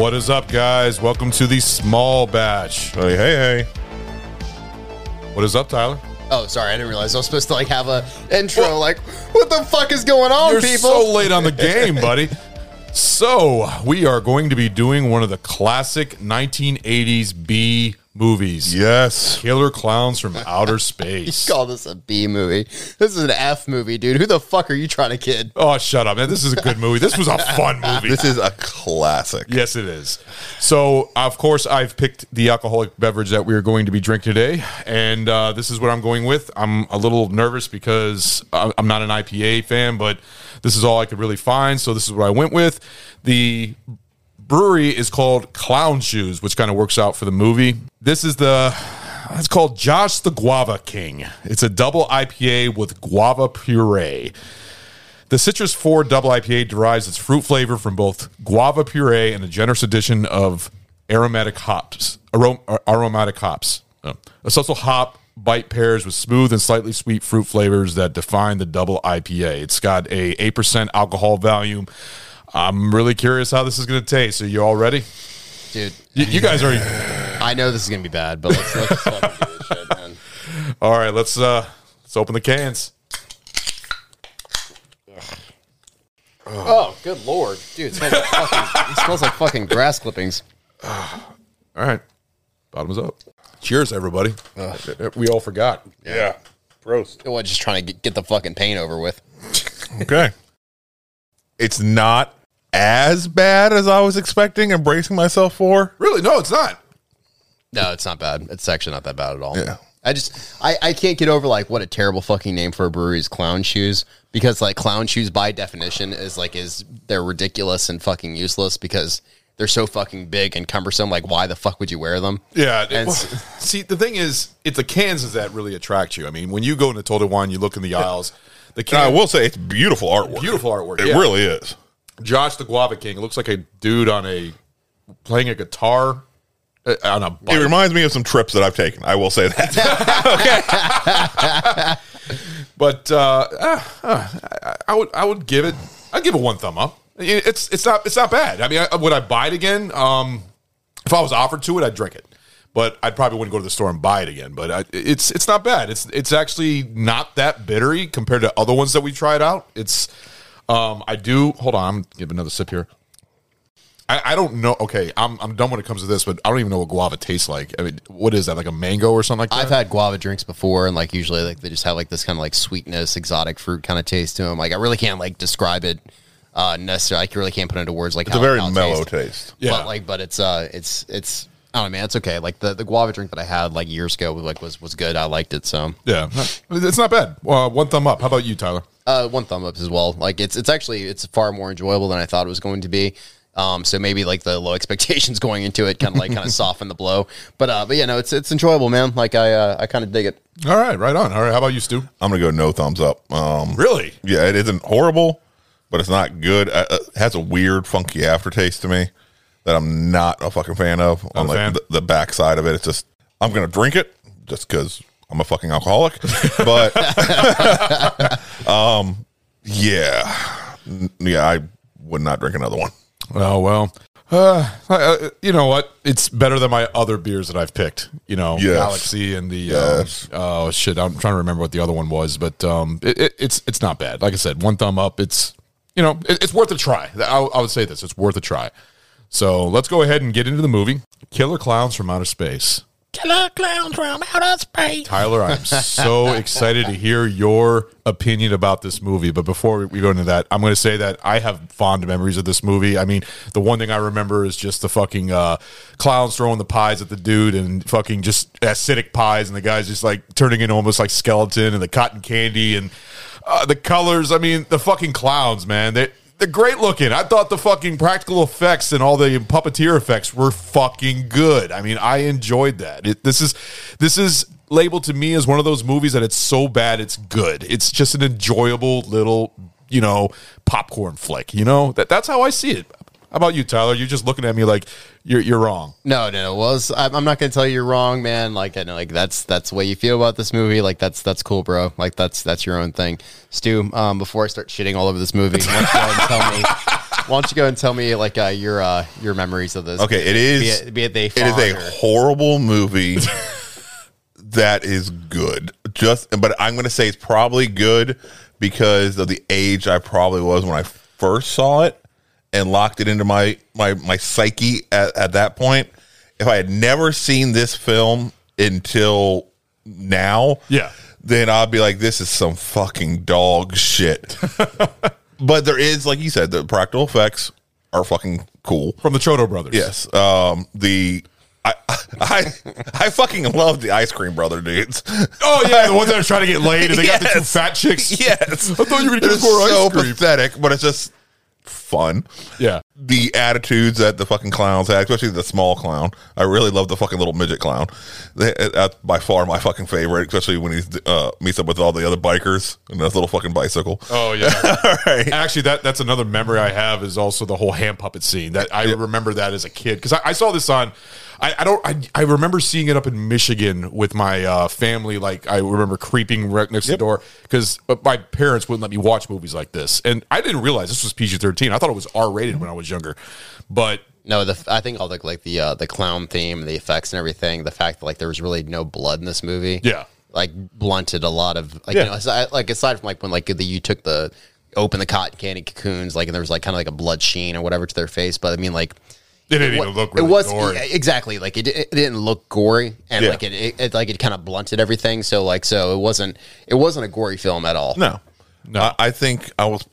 What is up, guys? Welcome to the small batch. Hey, hey, hey. What is up, Tyler? Oh, sorry, I didn't realize I was supposed to like have a intro. Like, what the fuck is going on, You're people? so late on the game, buddy. So, we are going to be doing one of the classic 1980s B movies. Yes. Killer Clowns from Outer Space. You call this a B movie. This is an F movie, dude. Who the fuck are you trying to kid? Oh, shut up, man. This is a good movie. This was a fun movie. This is a classic. Yes, it is. So, of course, I've picked the alcoholic beverage that we are going to be drinking today, and uh, this is what I'm going with. I'm a little nervous because I'm not an IPA fan, but this is all I could really find. So, this is what I went with. The brewery is called Clown Shoes, which kind of works out for the movie. This is the. It's called Josh the Guava King. It's a double IPA with guava puree. The Citrus 4 Double IPA derives its fruit flavor from both guava puree and a generous addition of aromatic hops. Arom- ar- aromatic hops. Uh, It's also hop bite pairs with smooth and slightly sweet fruit flavors that define the double IPA. It's got a 8% alcohol volume. I'm really curious how this is going to taste. Are you all ready? Dude, You, you guys are I know this is gonna be bad, but let's, let's fucking do this shit, man. all right. Let's uh let's open the cans. Oh, good lord, dude! It smells like fucking, it smells like fucking grass clippings. All right, bottoms up. Cheers, everybody. We all forgot. Yeah. Prost. What? Just trying to get, get the fucking pain over with. Okay. It's not as bad as I was expecting and bracing myself for. Really? No, it's not. No, it's not bad. It's actually not that bad at all. Yeah. I just I, I can't get over like what a terrible fucking name for a brewery is clown shoes because like clown shoes by definition is like is they're ridiculous and fucking useless because they're so fucking big and cumbersome. Like why the fuck would you wear them? Yeah. it- And well, see, the thing is, it's the cans that really attract you. I mean, when you go into Total Wine, you look in the aisles. The Now, I will say it's beautiful artwork. Beautiful artwork, It yeah. really is. Josh the Guava King looks like a dude on a playing a guitar uh, on a It reminds me of some trips that I've taken. I will say that. okay. but uh, uh, uh, I, I would I would give it I'd give it one thumb up. It's it's not it's not bad. I mean, I, would I buy it again? Um, if I was offered to it, I'd drink it. But I probably wouldn't go to the store and buy it again. But I, it's it's not bad. It's it's actually not that bittery compared to other ones that we tried out. It's um, I do hold on. I'm give another sip here. I, I don't know. Okay, I'm I'm done when it comes to this, but I don't even know what guava tastes like. I mean, what is that? Like a mango or something like that? I've had guava drinks before and like usually like they just have like this kind of like sweetness, exotic fruit kind of taste to them. Like I really can't like describe it uh necessarily. I really can't put into words like It's a very how it mellow tastes. taste. Yeah. But like, but it's uh, it's it's. I don't know, man. It's okay. Like the, the guava drink that I had like years ago, like was was good. I liked it. So yeah, it's not bad. Uh, one thumb up. How about you, Tyler? Uh, one thumb up as well. Like it's it's actually it's far more enjoyable than I thought it was going to be. Um, so maybe like the low expectations going into it kind of like kind of soften the blow. But uh, but yeah, no, it's it's enjoyable, man. Like I uh, I kind of dig it. All right, right on. All right, how about you, Stu? I'm going to go no thumbs up. Um, Really? yeah, it isn't horrible, but it's not good. Uh, uh, it has a weird, funky aftertaste to me that I'm not a fucking fan of. on a like fan? the, the backside of it, it's just I'm gonna drink it just because I'm a fucking alcoholic. But um, yeah, yeah, I would not drink another one. Oh well. Uh, uh, you know what? It's better than my other beers that I've picked. You know, Yes. Galaxy and the Yes. um, oh shit. I'm trying to remember what the other one was, but um, it, it, it's it's not bad. Like I said, one thumb up. It's you know, it, it's worth a try. I, I would say this. It's worth a try. So let's go ahead and get into the movie. Killer Clowns from Outer Space. Killer clowns from outer space. Tyler, I'm so excited to hear your opinion about this movie. But before we go into that, I'm going to say that I have fond memories of this movie. I mean, the one thing I remember is just the fucking uh, clowns throwing the pies at the dude and fucking just acidic pies, and the guy's just like turning into almost like skeleton, and the cotton candy and uh, the colors. I mean, the fucking clowns, man. They, they're great looking. I thought the fucking practical effects and all the puppeteer effects were fucking good. I mean, I enjoyed that. It, this is this is labeled to me as one of those movies that it's so bad it's good. It's just an enjoyable little, you know, popcorn flick. You know that that's how I see it. How about you, Tyler? You're just looking at me like you're you're wrong. No, no, well, I'm I'm not gonna tell you you're wrong, man. Like, I know, like that's that's the way you feel about this movie. Like, that's that's cool, bro. Like, that's that's your own thing. Stu, um, before I start shitting all over this movie, why don't you go and tell me? Why don't you go and tell me like uh, your uh, your memories of this? Okay, it is. Be it, be it, it is a or- horrible movie that is good. Just, but I'm going to say it's probably good because of the age I probably was when I first saw it and locked it into my my my psyche at, at that point. If I had never seen this film until now, Yeah. then I'd be like, this is some fucking dog shit. but there is, like you said, the practical effects are fucking cool. From the Chiodo brothers. Yes. Um. The I I I fucking love the ice cream brother dudes. Oh yeah, the ones that are trying to get laid and they got the two fat chicks. Yes. I thought you were It's give us more so ice cream. pathetic, but it's just fun. Yeah. The attitudes that the fucking clowns had, especially the small clown. I really love the fucking little midget clown. They- That's by far my fucking favorite, especially when he uh, meets up with all the other bikers and his little fucking bicycle. Oh yeah. All right. Actually, that that's another memory I have is also the whole hand puppet scene. That I remember that as a kid because I, I saw this on. I, I don't. I, I remember seeing it up in Michigan with my uh, family. Like I remember creeping right next to the door because my parents wouldn't let me watch movies like this, and I didn't realize this was PG thirteen. I thought it was R rated when I was younger, but No, the I think all the like the uh, the clown theme, the effects and everything. The fact that like there was really no blood in this movie, Yeah. like blunted a lot of like Yeah. you know aside, like aside from like when like the, you took the open the cotton candy cocoons like and there was like kind of like a blood sheen or whatever to their face, but I mean like it didn't what- even look. Really it was gory. exactly like it, it didn't look gory and Yeah. like it, it, it like it kind of blunted everything. So like so it wasn't it wasn't a gory film at all. No, No. I, I think I was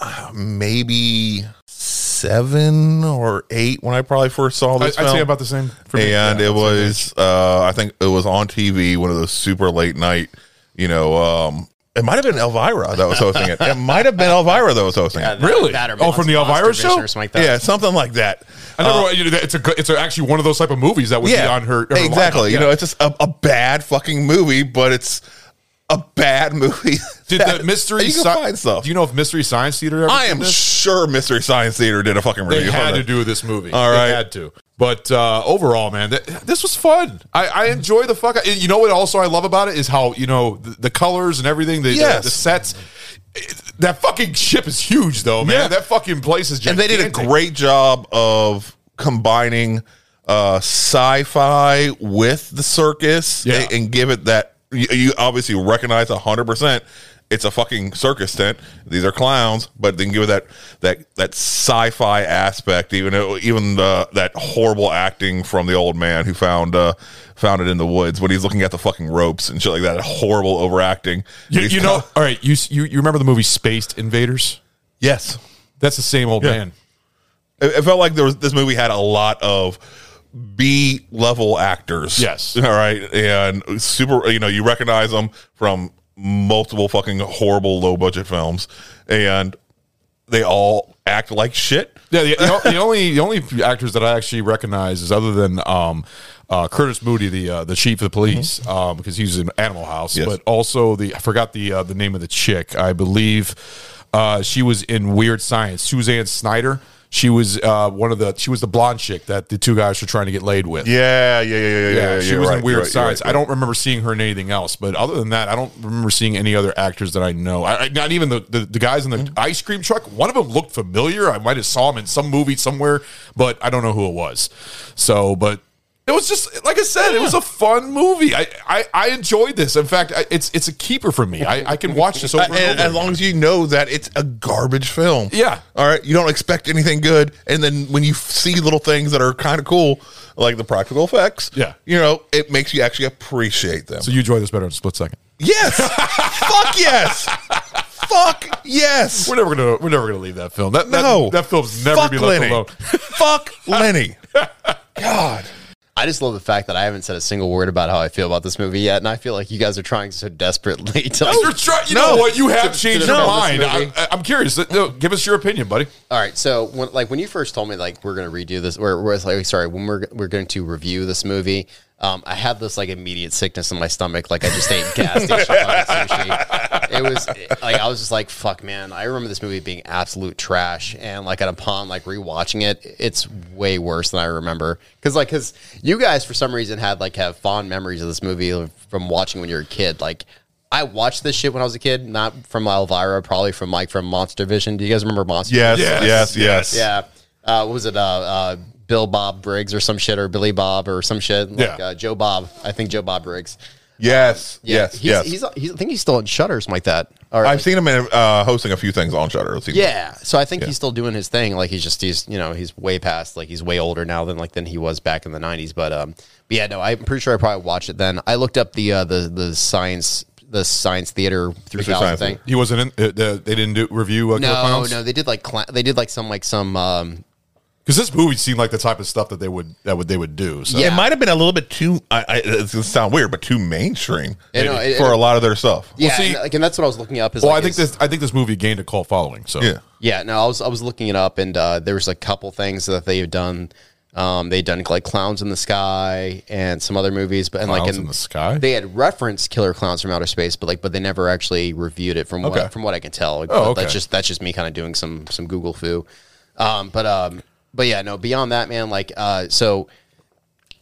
uh, maybe seven or eight when I probably first saw I, I'd say about the same. For me. and Yeah, it was uh, I think it was on TV, one of those super late night. You know, um, it might have been Elvira that was hosting it. It might have been Elvira that was hosting it. Really? That or Oh, from the Monster Elvira Vision show? or something like that. Yeah, something like that. I never. Uh, you know, it's a. good- It's a, actually one of those type of movies that would yeah, be on her. her exactly. lineup. You Yeah. know, it's just a, a bad fucking movie, but it's a bad movie. Did that- the mystery? You can Sci- find stuff. Do you know if Mystery Science Theater? Ever I did am this? sure Mystery Science Theater did a fucking They review. had to it. do this movie. All They had to. But uh, overall, man, th- this was fun. I, I enjoy the fuck. You know what? Also, I love about it is how you know the, the colors and everything. The, the- Yes. the, sets. That fucking ship is huge, though, man. Yeah. That fucking place is. Just and they did a great job of combining uh, sci-fi with the circus Yeah. and, and give it that you, you obviously recognize hundred percent. It's a fucking circus tent. These are clowns, but then give it that that that sci-fi aspect. Even even the, that horrible acting from the old man who found uh, found it in the woods when he's looking at the fucking ropes and shit like that. Horrible overacting. You, you know, all right. You, you you remember the movie Spaced Invaders? yes. That's the same old Yeah. man. It, it felt like there was this movie had a lot of B level actors. Yes. All right. And super, you know, you recognize them from multiple fucking horrible low budget films. And they all act like shit. Yeah, the, the, the only the only actors that I actually recognize is other than um, uh, Curtis Mooney, the uh, the chief of the police, um, because he's in Animal House, Yes. but also the I forgot the uh, the name of the chick. I believe uh, she was in Weird Science. Suzanne Snyder. She was uh, one of the she was the blonde chick that the two guys were trying to get laid with. Yeah. Yeah. Yeah. Yeah. Yeah. Yeah, she was right, in Weird right, Science. right, I don't remember seeing her in anything else, but other than that, I don't remember seeing any other actors that I know. I, I- not even the, the the guys in the Mm-hmm. ice cream truck. One of them looked familiar. I might have saw him in some movie somewhere, but I don't know who it was. So, but It was just like I said. It was a fun movie. I I, I enjoyed this. In fact, I, it's it's a keeper for me. I, I can watch this uh, over and, and over. as long as you know that it's a garbage film. Yeah. All right. You don't expect anything good. And then when you see little things that are kind of cool, like the practical effects, Yeah. you know, it makes you actually appreciate them. so you enjoy this better in a split second. yes. Fuck yes. Fuck yes. We're never gonna we're never gonna leave that film. That that, no. that film's never Fuck be left Lenny. alone. Fuck Lenny. God. I just love the fact that I haven't said a single word about how I feel about this movie yet, and I feel like you guys are trying so desperately to. Like, You're try- you know what? You have To- changed to your mind. I, I'm curious. No, give us your opinion, buddy. All right, so when, like when you first told me like we're gonna redo this, or we're like sorry, when we're we're going to review this movie, um, I had this like immediate sickness in my stomach, like I just ate gas station sushi. It was like I was just like, fuck, man. I remember this movie being absolute trash, and like at upon like rewatching it, it's way worse than I remember. Because like, because you guys for some reason had like have fond memories of this movie from watching when you were a kid, like. I watched this shit when I was a kid, not from Elvira, probably from like from Monster Vision. Do you guys remember Monster? Yes. Yes, Yes. Yes. Yeah. Uh, what was it? Uh, uh, Bill Bob Briggs or some shit, or Billy Bob or some shit. Like, Yeah. uh, Joe Bob. I think Joe Bob Briggs. Yes. Yeah. Yes. He's, yes. He's, he's, I think he's still in Shudder something like that. Or, I've seen him in, uh, hosting a few things on Shudder. yeah. So I think he's still doing his thing. Like he's just he's you know he's way past like he's way older now than like than he was back in the nineties. But um, but yeah, no, I'm pretty sure I probably watched it then. I looked up the uh, the the science the science theater three thousand Science thing. Theater. He wasn't in. Uh, they didn't do review. Uh, No, no, they did like cla- they did like some like some um because this movie seemed like the type of stuff that they would that would they would do. So. Yeah. It might have been a little bit too. I, I, it's gonna sound weird, but too mainstream You know, it- for it- a lot of their stuff. yeah see- and, like and that's what I was looking up. Is Well, like, I think is- this I think this movie gained a cult following. So Yeah. Yeah, no, I was I was looking it up, and uh, there was a couple things that they've done. Um, they'd done like Clowns in the Sky and some other movies, but and like Clowns in the Sky? they had referenced Killer Clowns from Outer Space, but like but they never actually reviewed it from Okay. what from what I can tell. Oh, but okay. That's just that's just me kind of doing some some Google foo. Um, but um, but yeah, no. Beyond that, man, like uh, so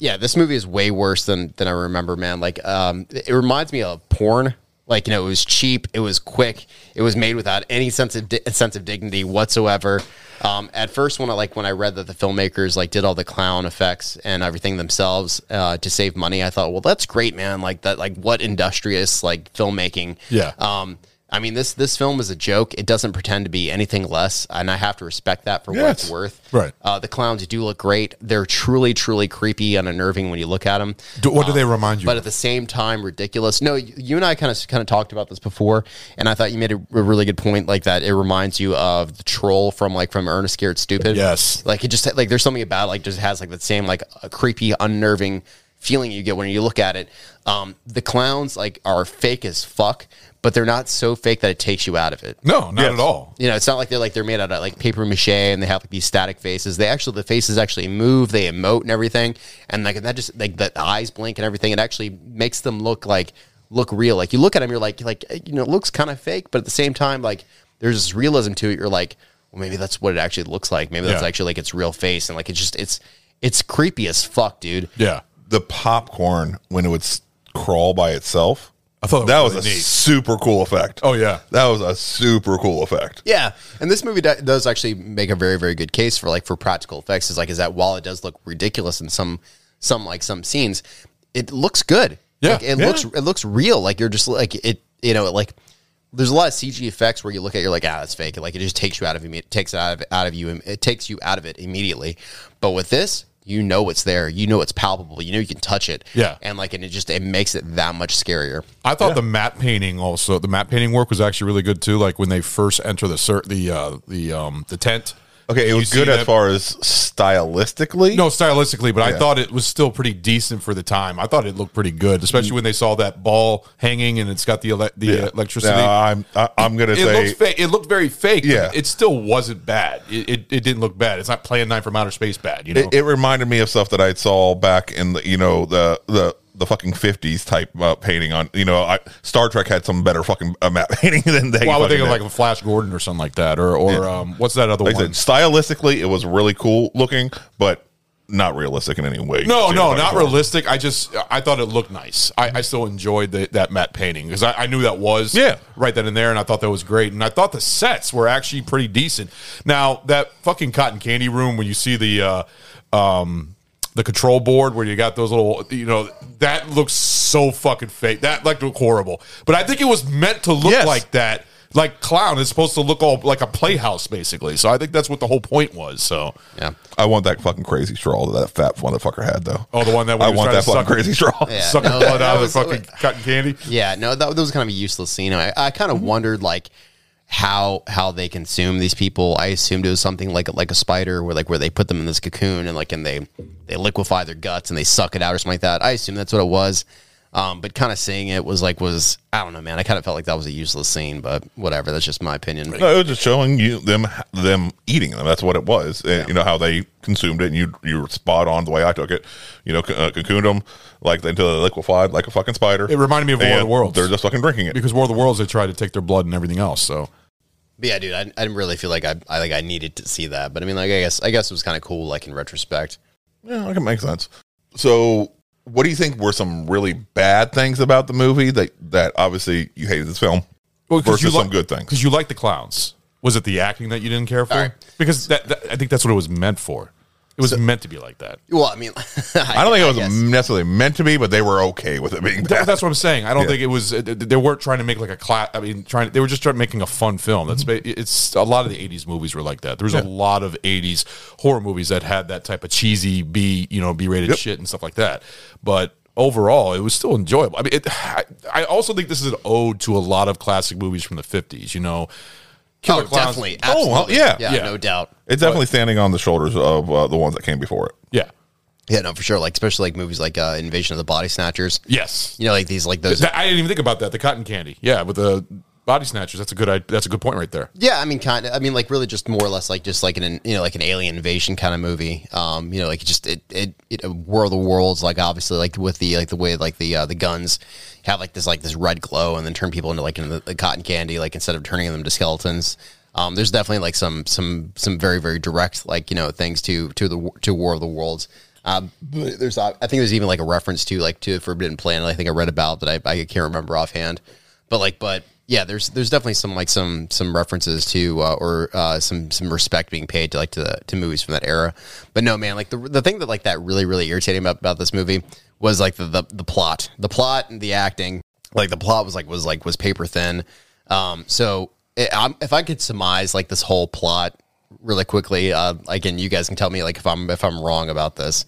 yeah, this movie is way worse than than I remember, man. Like, um, it reminds me of porn. Like, you know, it was cheap, it was quick, it was made without any sense of di- sense of dignity whatsoever. Um, at first, when I like when I read that the filmmakers like did all the clown effects and everything themselves uh, to save money, I thought, well, that's great, man. Like that, like what industrious like filmmaking. Yeah. Um, I mean, this this film is a joke. It doesn't pretend to be anything less, and I have to respect that for what Yes. it's worth. Right. Uh, the clowns do look great. They're truly, truly creepy and unnerving when you look at them. Do- what do they remind you? But at the same time, ridiculous. No, you you and I kind of kind of talked about this before, and I thought you made a, a really good point. Like that, it reminds you of the troll from like from Ernest Scared Stupid. Yes. Like it just like there's something about it, like just has like that same like a creepy, unnerving feeling you get when you look at it. Um, the clowns like are fake as fuck, but they're not so fake that it takes you out of it. no, not Yes. at all. You know, it's not like they're like they're made out of like paper mache and they have like these static faces. They actually the faces actually move, they emote and everything, and like that just like the eyes blink and everything. It actually makes them look like look real. Like you look at them, you're like like you know, it looks kind of fake, but at the same time, like there's this realism to it. You're like, well, maybe that's what it actually looks like. Maybe that's Yeah. actually like its real face, and like it's just it's it's creepy as fuck, dude. Yeah, The popcorn when it would crawl by itself. I thought that that was was a neat. super cool effect. Oh, yeah. that was a super cool effect. Yeah, and this movie do- does actually make a very very good case for like for practical effects. Is like is that while it does look ridiculous in some some like some scenes, it looks good. Yeah, like, it yeah. looks it looks real. Like you're just like it. You know, like there's a lot of CG effects where you look at it, you're like ah that's fake. Like it just takes you out of it takes it out of out of you. It takes you out of it immediately. But with this. You know it's there. You know it's palpable. You know you can touch it. Yeah. and like, and it just it makes it that much scarier. I thought the matte painting also the matte painting work was actually really good too. Like when they first enter the cir- the uh, the um the tent. Okay, it was good as far as stylistically. No, stylistically, but I Yeah. thought it was still pretty decent for the time. I thought it looked pretty good, especially when they saw that ball hanging and it's got the ele- the uh, electricity. No, I'm I, I'm gonna it say looked fake. It looked very fake. Yeah. but it still wasn't bad. It, it, it didn't look bad. It's not Plan Nine from Outer Space bad. You know, it, it reminded me of stuff that I saw back in the you know the the the fucking fifties type uh, painting on you know I, Star Trek had some better fucking uh, matte painting than they. well, I would think of like a Flash Gordon or something like that, or or um, what's that other Like one? said, stylistically, it was really cool looking, but not realistic in any way. No, no, not form. realistic. I just I thought it looked nice. I, I still enjoyed the, that matte painting because I, I knew that was Yeah. right then and there, and I thought that was great. And I thought the sets were actually pretty decent. Now that fucking cotton candy room when you see the uh, um, the control board where you got those little, you know, that looks so fucking fake. That like looked horrible. But I think it was meant to look Yes. like that. Like clown is supposed to look all like a playhouse, basically. So I think that's what the whole point was. So, Yeah. I want that fucking crazy straw that that fat motherfucker had though. oh, the one that we I want that fucking suck, crazy straw. Yeah. suck the no, blood that out of was- the fucking cotton candy. Yeah, no, that, that was kind of a useless scene. I, I kind of wondered like how how they consume these people. I assumed it was something like like a spider, where like where they put them in this cocoon and like and they they liquefy their guts and they suck it out or something like that. I assume that's what it was. Um, but kind of seeing it was like was I don't know, man. I kind of felt like that was a useless scene, but whatever. That's just my opinion. No, it was just showing you them them eating them. That's what it was. And, You know how they consumed it, and you you were spot on the way I took it. You know, c- uh, cocooned them like until they liquefied like a fucking spider. It reminded me of War of the Worlds. They're just fucking drinking it. Because War of the Worlds, they tried to take their blood and everything else. So But yeah, dude, I, I didn't really feel like I, I like I needed to see that. But I mean, like I guess I guess it was kind of cool, like in retrospect. Yeah, that can make sense. So, what do you think were some really bad things about the movie that that obviously you hated this film versus some good things? Because you like the clowns. Was it the acting that you didn't care for? All right. Because that, that- I think that's what it was meant for. It was meant to be like that. Well, I mean, I don't think it was guess. necessarily meant to be, but they were okay with it being That- that's what I'm saying. I don't Yeah. think it was. uh, They weren't trying to make like a class. I mean, trying. They were just trying making a fun film. That's Mm-hmm. it's a lot of the '80s movies were like that. There was a lot of '80s horror movies that had that type of cheesy B, you know, B-rated Yep. shit and stuff like that. But overall, it was still enjoyable. I mean, it, I, I also think this is an ode to a lot of classic movies from the '50s. You know, Killer Oh, Clowns- definitely. Oh, well, yeah. yeah, Yeah. no doubt. It's definitely standing on the shoulders of uh, the ones that came before it. Yeah. Yeah, no, for sure. Like especially like movies like uh, Invasion of the Body Snatchers. Yes. You know, like these like those. I didn't even think about that. The cotton candy. Yeah, with the body snatchers. That's a good. That's a good point right there. Yeah, I mean, kind of. I mean, like really, just more or less like just like an you know like an alien invasion kind of movie. Um, you know, like just it it, it World of Worlds, like obviously like with the like the way like the uh, the guns have like this like this red glow and then turn people into like into the, the cotton candy, like instead of turning them to skeletons. Um, there's definitely like some some some very very direct like you know things to to the to War of the Worlds. Um, there's uh, I think there's even like a reference to like to Forbidden Planet. I think I read about that I, I can't remember offhand, but like but yeah, there's there's definitely some like some some references to uh, or uh, some some respect being paid to like to the, to movies from that era. But no, man, like the the thing that like that really really irritating about, about this movie was like the, the the plot, the plot and the acting. Like the plot was like was like was paper thin. Um, so it, I'm, if I could surmise like this whole plot really quickly, uh, again, you guys can tell me like if I'm if I'm wrong about this.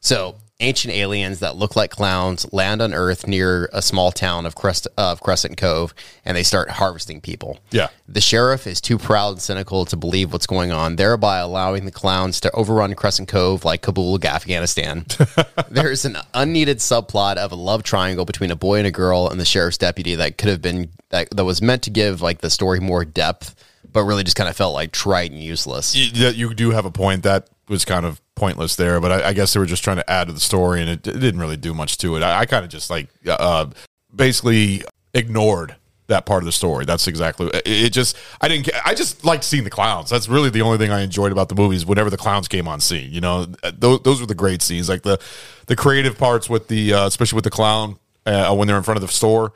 So, ancient aliens that look like clowns land on Earth near a small town of, Crest, of Crescent Cove, and they start harvesting people. Yeah. The sheriff is too proud and cynical to believe what's going on, thereby allowing the clowns to overrun Crescent Cove like Kabul, Afghanistan. There's an unneeded subplot of a love triangle between a boy and a girl and the sheriff's deputy that could have been that, that was meant to give like the story more depth, but really just kind of felt like trite and useless. You, you do have a point. That was kind of pointless there, but I, I guess they were just trying to add to the story, and it, it didn't really do much to it. I, I kind of just like uh, basically ignored that part of the story. That's exactly it. it just I didn't. I just liked seeing the clowns. That's really the only thing I enjoyed about the movies. Whenever the clowns came on scene, you know, those those were the great scenes. Like the the creative parts with the uh, especially with the clown uh, when they're in front of the store.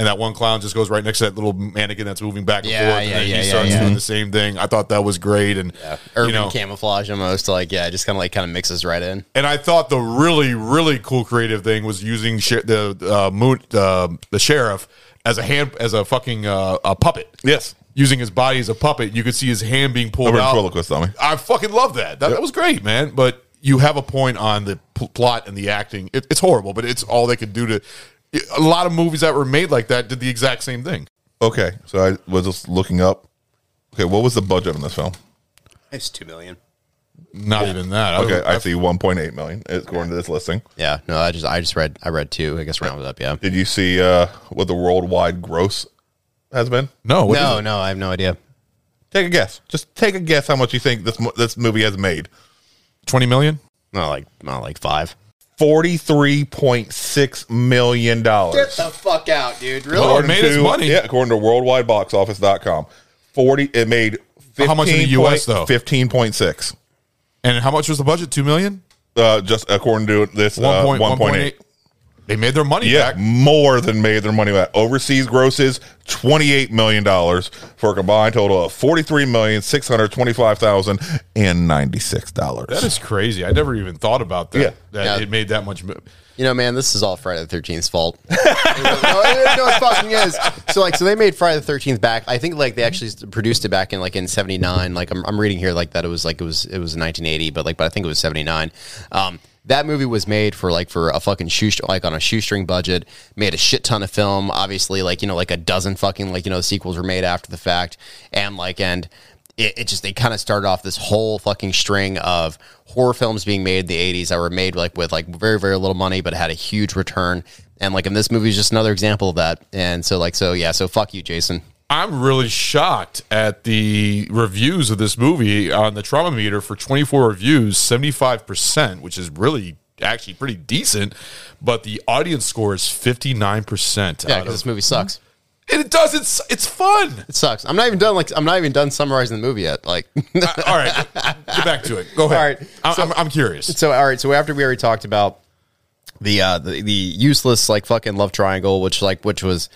And that one clown just goes right next to that little mannequin that's moving back and Yeah, forth, yeah, and then yeah, he yeah, starts yeah. doing the same thing. I thought that was great, and Urban you know, camouflage almost like yeah, just kind of like kind of mixes right in. and I thought the really, really cool creative thing was using sh- the uh, moon, uh, the sheriff as a hand, as a fucking uh, a puppet. Yes. using his body as a puppet. You could see his hand being pulled Over out. ventriloquist dummy. I fucking love that. That, that was great, man. But you have a point on the pl- plot and the acting. It, it's horrible, but it's all they could do to. A lot of movies that were made like that did the exact same thing. Okay, so I was just looking up. Okay, what was the budget on this film? It's two million. Not even that. I- Okay, I I- see 1.8 million according to this listing. Yeah, no, I just I just read I read two. I guess rounded up. Yeah. Did you see uh, what the worldwide gross has been? no, what is no, no, I have no idea. Take a guess. Just take a guess how much you think this this movie has made. twenty million. Not like not like five. Forty-three point six million dollars. Get the fuck out, dude! Really? Oh, it made its money. Yeah, according to worldwideboxoffice.com. 40 it made 15 How much in the US, though? 15.6. And how much was the budget? Two million. Uh, just according to this uh, One point- 1.8. 1.8. They made their money Yeah, back. more than made their money back. Overseas grosses twenty eight million dollars for a combined total of forty three million six hundred twenty five thousand and ninety six dollars. That is crazy. I never even thought about that. Yeah. That Yeah. it made that much. mo- You know, man, this is all Friday the 13th's fault. no, it, no, it fucking is. So, like, so they made Friday the 13th back. I think, like, they actually produced it back in, like, in 79. Like, I'm, I'm reading here, like, that it was, like, it was, it was 1980, but, like, but I think it was 79. Um, that movie was made for, like, for a fucking shoestring, like, on a shoestring budget, made a shit ton of film. Obviously, like, you know, like a dozen fucking, like, you know, the sequels were made after the fact. And, like, and, it, it just they kind of started off this whole fucking string of horror films being made in the 80s that were made like with like very very little money but had a huge return and like in this movie is just another example of that and so like so yeah so fuck you jason I'm really shocked at the reviews of this movie on the Tomatometer for 24 reviews, 75%, which is really actually pretty decent, but the audience score is 59%. yeah because this movie sucks it does. It's it's fun. it sucks i'm not even done like i'm not even done summarizing the movie yet like Uh, all right, get back to it. Go ahead. All right, I- I'm, I'm curious. so all right so after we already talked about the uh the, the useless like fucking love triangle which like which was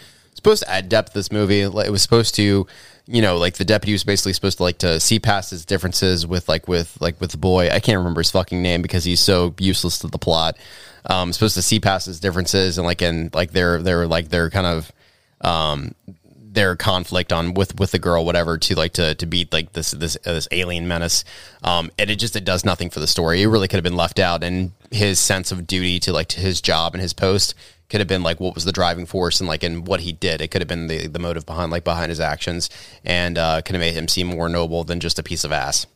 supposed to add depth to this movie. It was supposed to you know like the deputy was basically supposed to like to see past his differences with like with like with the boy. I can't remember his fucking name because he's so useless to the plot. Um supposed to see past his differences and like and like they're they're like they're kind of um their conflict on with with the girl whatever to like to to beat like this this uh, this alien menace. Um and it just it does nothing for the story. It really could have been left out and his sense of duty to like to his job and his post could have been like what was the driving force and like and what he did it could have been the the motive behind like behind his actions and uh could have made him seem more noble than just a piece of ass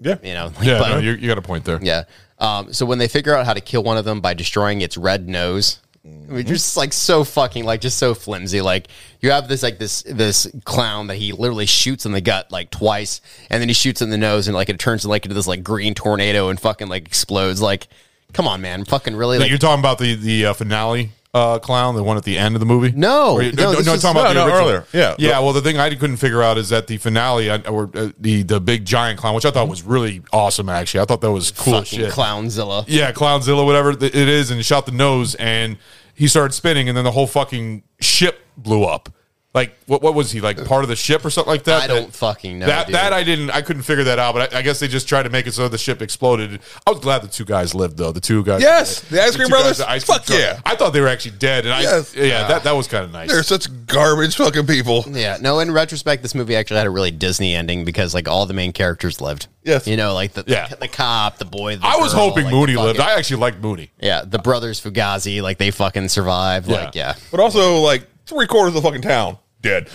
Yeah. you know like, Yeah, but- no, you, you got a point there. yeah. Um, so when they figure out how to kill one of them by destroying its red nose, I mean, just like so fucking like just so flimsy. Like you have this like this this clown that he literally shoots in the gut like twice, and then he shoots in the nose, and like it turns like into this like green tornado and fucking like explodes. Like, come on, man, fucking really? Like, You're talking about the the uh, finale uh, clown, the one at the end of the movie? No, Or you- no, no, no, is- talking about no, the no, original. earlier. Yeah. yeah. Well, the thing I couldn't figure out is that the finale, or uh, the the big giant clown, which I thought was really awesome. Actually, I thought that was cool as fucking shit. clownzilla. Yeah, Clownzilla, whatever it is, and he shot the nose, and he started spinning, and then the whole fucking ship blew up. Like, what what was he like? Part of the ship or something like that? I don't That- fucking know. that dude. that I didn't I couldn't figure that out, but I, I guess they just tried to make it so the ship exploded. I was glad the two guys lived though. The two guys, Yes, the Ice Cream two guys, Brothers? the Ice Cream Fuck truck. yeah. I thought they were actually dead, and I Yes. yeah, that that was kind of nice. They're such garbage fucking people. Yeah, no. In retrospect, this movie actually had a really Disney ending because like all the main characters lived. Yes. you know, like the Yeah. the, cop, the boy. The I was hoping like, Mooney lived. I actually liked Mooney. Yeah, the brothers Fugazi, like they fucking survived. Yeah. Like, yeah. But also, like, three quarters of the fucking town dead.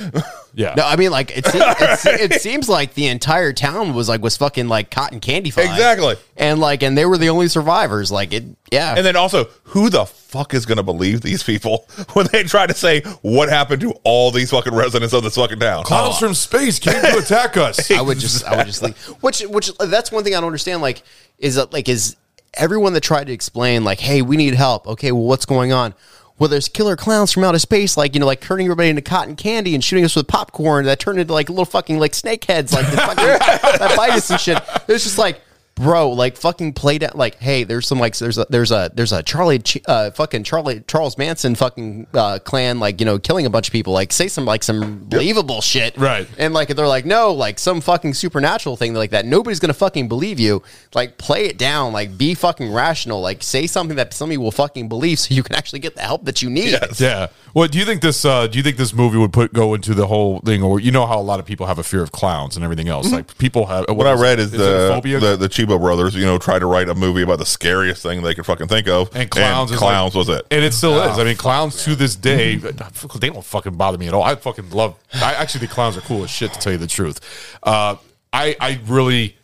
Yeah, No, I mean, like it, se- it, se- it seems like the entire town was like was fucking like cotton candy fied. Exactly. and like, and they were the only survivors. Like it, yeah. and then also, who the fuck is going to believe these people when they try to say what happened to all these fucking residents of this fucking town? clouds from space came to attack us. I would just, I would just leave. Which, which, that's one thing I don't understand. Like, is that like is everyone that tried to explain like, hey, we need help. Okay, well, what's going on? Well, there's killer clowns from outer space, like you know, like turning everybody into cotton candy and shooting us with popcorn that turned into like little fucking like snake heads, like the fucking, that bite us and shit. It's just like. Bro, like fucking play down. Like, hey, there's some like there's a there's a there's a Charlie uh fucking Charlie Charles Manson fucking uh, clan like you know killing a bunch of people. Like, say some like some believable shit, Right. and like they're like, no, like some fucking supernatural thing like that. Nobody's gonna fucking believe you. Like play it down. Like be fucking rational. Like say something that somebody will fucking believe, so you can actually get the help that you need. Yes. Yeah. Well, do you think this? Uh, do you think this movie would put go into the whole thing, or you know how a lot of people have a fear of clowns and everything else? Like people have. What I read is, it a the, phobia. the the Chiodo brothers, you know, tried to write a movie about the scariest thing they could fucking think of, and clowns, is like- clowns was it? and it still is. I mean, clowns to this day, they don't fucking bother me at all. I fucking love. I actually think clowns are cool as shit. To tell you the truth, uh, I I really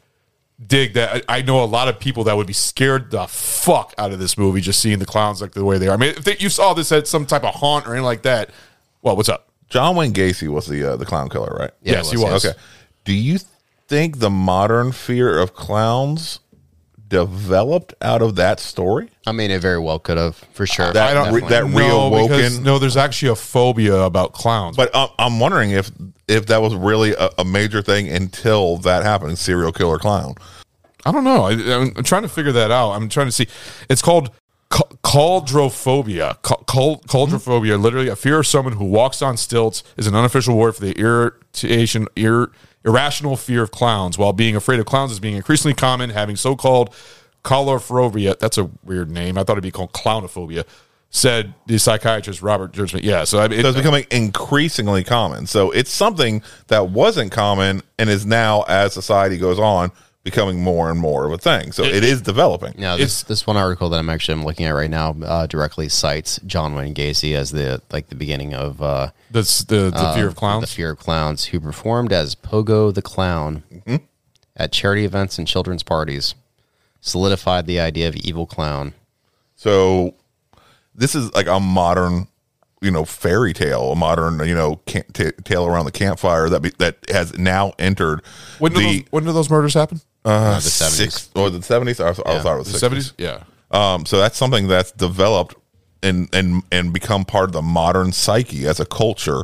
dig that. I, I know a lot of people that would be scared the fuck out of this movie just seeing the clowns like the way they are. I mean, if they, you saw this at some type of haunt or anything like that, well, what's up? John Wayne Gacy was the uh, the clown killer, right? Yeah, yes, it he was, was. Okay. Do you think the modern fear of clowns developed out of that story? I mean, it very well could have for sure. That- I don't re- that no, reawoken- because no. There's actually a phobia about clowns. But um, I'm wondering if if that was really a, a major thing until that happened, serial killer clown. I don't know. I, I'm trying to figure that out. I'm trying to see. It's called Ca- Coulrophobia. Coulrophobia, literally a fear of someone who walks on stilts, is an unofficial word for the irritation, ir- irrational fear of clowns. While being afraid of clowns is being increasingly common, having so-called coulrophobia. That's a weird name. I thought it'd be called clownophobia. Said the psychiatrist Robert George. Yeah, so I mean, So it, it's becoming increasingly common. So it's something that wasn't common and is now, as society goes on, becoming more and more of a thing. So it is developing. Now, this this one article that I'm actually I'm looking at right now uh, directly cites John Wayne Gacy as the like the beginning of uh, that's the, the fear of clowns. the clowns. fear of clowns, who performed as Pogo the Clown at charity events and children's parties, solidified the idea of evil clown. So this is like a modern, you know, fairy tale, a modern, you know, t- tale around the campfire that be, that has now entered When did, the those, when did those murders happen? Uh, the 70s. or the seventies. I, I thought it was The seventies. Yeah. Um, so that's something that's developed and and and become part of the modern psyche as a culture.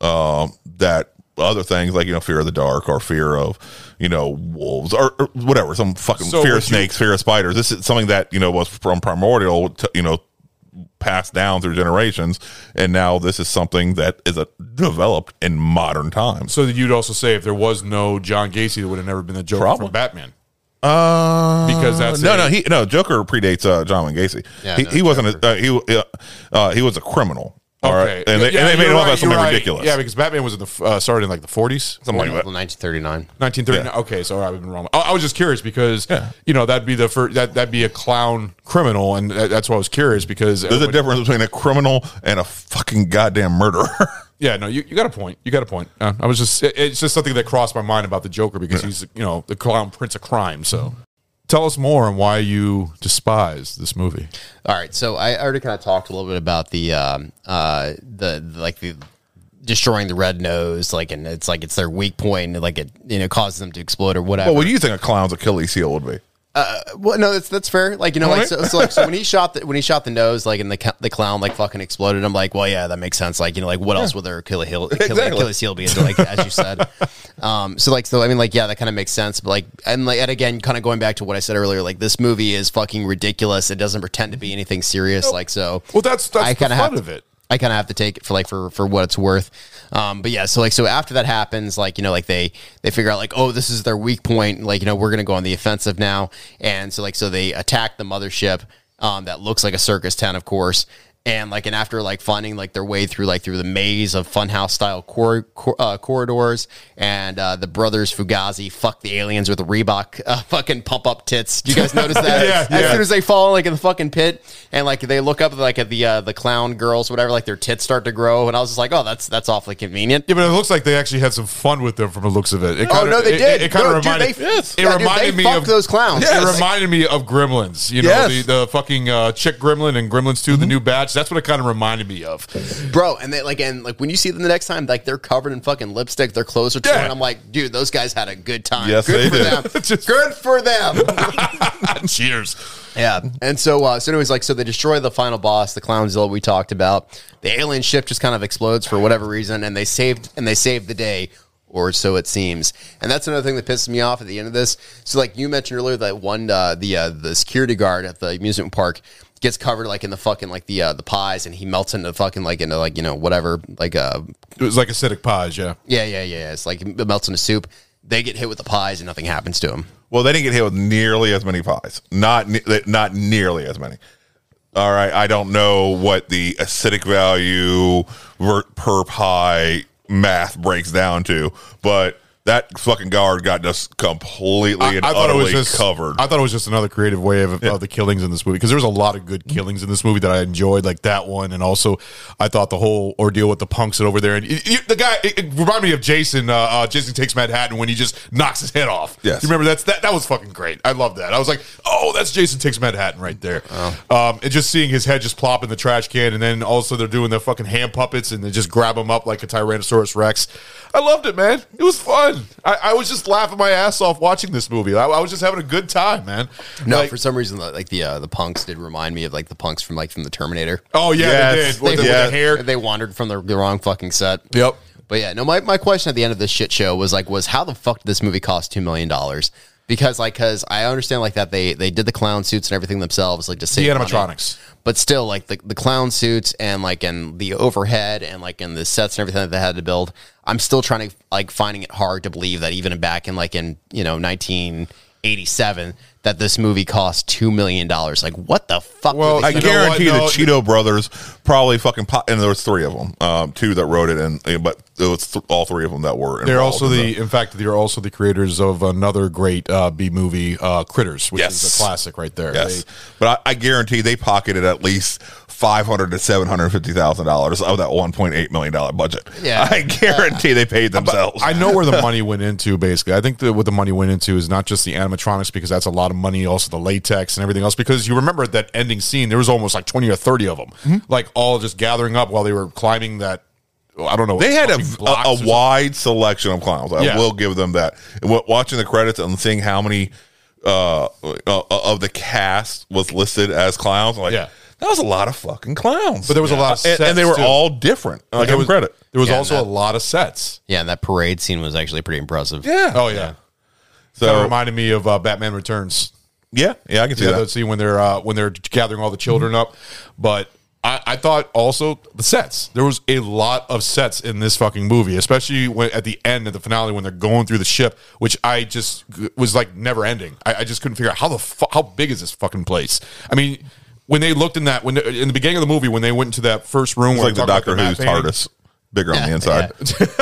Um, that other things like you know fear of the dark or fear of you know wolves or, or whatever some fucking So fear would of you- snakes, fear of spiders. This is something that you know was from primordial, to, you know, passed down through generations, and now this is something that is a, developed in modern times. So you'd also say if there was no John Gacy, there would have never been the Joker Probably. from Batman. Uh, Because that's no, a- no, he no Joker predates uh, John Wayne Gacy. Yeah, he, no, he wasn't. A, uh, he uh, uh, he was a criminal. All right, and they, Yeah, and they made you're him up as something right. ridiculous. Yeah, because Batman was in the uh, started in like the forties, something like that. 1939. 1939. Okay, so I've been wrong. I, I was just curious because Yeah. you know that'd be the first that that'd be a clown criminal, and that, that's why I was curious because There's a difference between a criminal and a fucking goddamn murderer. Yeah, no, you, you got a point. You got a point. Uh, I was just it- it's just something that crossed my mind about the Joker because he's you know the clown prince of crime. So tell us more on why you despise this movie. All right, so I already kind of talked a little bit about the um, uh, the, the like the destroying the red nose, like, and it's like it's their weak point, and like it you know causes them to explode or whatever. well, what do you think a clown's Achilles heel would be? Well, no, that's that's fair. Like you know, like so, so like so when he shot the when he shot the nose, like and the the clown like fucking exploded. I'm like, well, yeah, that makes sense. Like you know, like what else would their Achilles heel Achilles, Exactly. Achilles heel be? So, like as you said, um, so like so I mean like yeah, that kind of makes sense. But like and like and again, kind of going back to what I said earlier, like this movie is fucking ridiculous. It doesn't pretend to be anything serious. Like so, Well, that's that's I the fun have of it. I kind of have to take it for like for for what it's worth. Um, but yeah, so like so after that happens, like you know, like they they figure out like oh this is their weak point, like you know we're gonna go on the offensive now, and so like so they attack the mothership um, that looks like a circus tent, of course. And like, and after like finding like their way through like through the maze of funhouse style cor- cor- uh, corridors, and uh, the brothers Fugazi fuck the aliens with the Reebok uh, fucking pump up tits. Do you guys notice that? Yeah, as yeah. soon as they fall like in the fucking pit, and like they look up like at the uh, the clown girls, whatever, like their tits start to grow, and I was just like, oh, that's that's awfully convenient. Yeah, but it looks like they actually had some fun with them from the looks of it. it Oh kinda, no, they did. It, it kind of No, dude, reminded. they- it yeah, dude, reminded they me of those clowns. It reminded me of Gremlins. You know, Yes. the, the fucking uh, chick Gremlin and Gremlins 2 the new batch. That's what it kind of reminded me of. bro. And they like and like when you see them the next time, like they're covered in fucking lipstick, their clothes are torn. Yeah. I'm like, dude, those guys had a good time. Yes, good they for did. them. Just- good for them. Cheers. Yeah, and so uh, so anyways, like so they destroy the final boss, the Clownzilla we talked about. The alien ship just kind of explodes for whatever reason, and they saved and they saved the day, or so it seems. And that's another thing that pisses me off at the end of this. So like you mentioned earlier, that one uh, the uh, the security guard at the amusement park gets covered like in the fucking like the uh, the pies, and he melts into fucking like into like you know whatever like uh It was like acidic pies, yeah. yeah yeah yeah it's like it melts into soup. They get hit with the pies and nothing happens to them. Well, they didn't get hit with nearly as many pies. Not not nearly as many. All right, I don't know what the acidic value per pie math breaks down to, but that fucking guard got just completely I, and utterly covered. I thought it was just another creative way of, of the killings in this movie because there was a lot of good killings in this movie that I enjoyed, like that one, and also I thought the whole ordeal with the punks over there and you- you- the guy it, it reminded me of Jason. Uh, uh, Jason takes Manhattan when he just knocks his head off. Yes. you remember that's that that was fucking great. I love that. I was like, oh, that's Jason takes Manhattan right there. Um, and just seeing his head just plop in the trash can, and then also they're doing the fucking hand puppets and they just grab him up like a Tyrannosaurus Rex. I loved it, man. It was fun. I, I was just laughing my ass off watching this movie. I, I was just having a good time, man. No, Like- for some reason, the- like the uh, the punks did remind me of like the punks from like from the Terminator. oh yeah, Yes. they did with, the, with Yeah. the hair. They wandered from the, the wrong fucking set. Yep. But yeah, no. My, my question at the end of this shit show was like, was how the fuck did this movie cost two million dollars? Because like because I understand like that they they did the clown suits and everything themselves like to save The money. animatronics. but still like the, the clown suits and like in the overhead and like in the sets and everything that they had to build i'm still trying to like finding it hard to believe that even back in like in you know 1987 that this movie cost two million dollars like what the fuck Well, were they I You know guarantee what? the No, Chiodo brothers probably fucking pop, and there was three of them, um, two that wrote it, and but it was th- all three of them that were. They're also in the, in fact, they're also the creators of another great uh, B movie, uh, Critters, which is a classic right there. yes, They- but I, I guarantee they pocketed at least five hundred to seven hundred fifty thousand dollars of that one point eight million dollar budget. Yeah. I guarantee they paid themselves. I know where the money went into. Basically, I think that what the money went into is not just the animatronics because that's a lot of money. Also, the latex and everything else. Because you remember that ending scene, there was almost like twenty or thirty of them, Mm-hmm. like all just gathering up while they were climbing that. I don't know. They had a, fucking a, blocks a something. wide selection of clowns. I Yeah. will give them that. And Watching the credits and seeing how many uh, uh, of the cast was listed as clowns, I'm like, Yeah. that was a lot of fucking clowns. But there was a lot of and, and they were too. all different. I There give them was, credit. there was Yeah, also that- a lot of sets. yeah and that parade scene was actually pretty impressive Yeah. Oh yeah. So Kind of reminded me of uh, Batman Returns. yeah, yeah, I can see Yeah, that. See when they're uh, when they're gathering all the children up. But I, I thought also the sets. There was a lot of sets in this fucking movie, especially when at the end of the finale when they're going through the ship, which I just was like never ending. I, I just couldn't figure out how the fu- how big is this fucking place. I mean. When they looked in that, when in the beginning of the movie, when they went into that first room, It's where like the Doctor Who's TARDIS, bigger on the inside.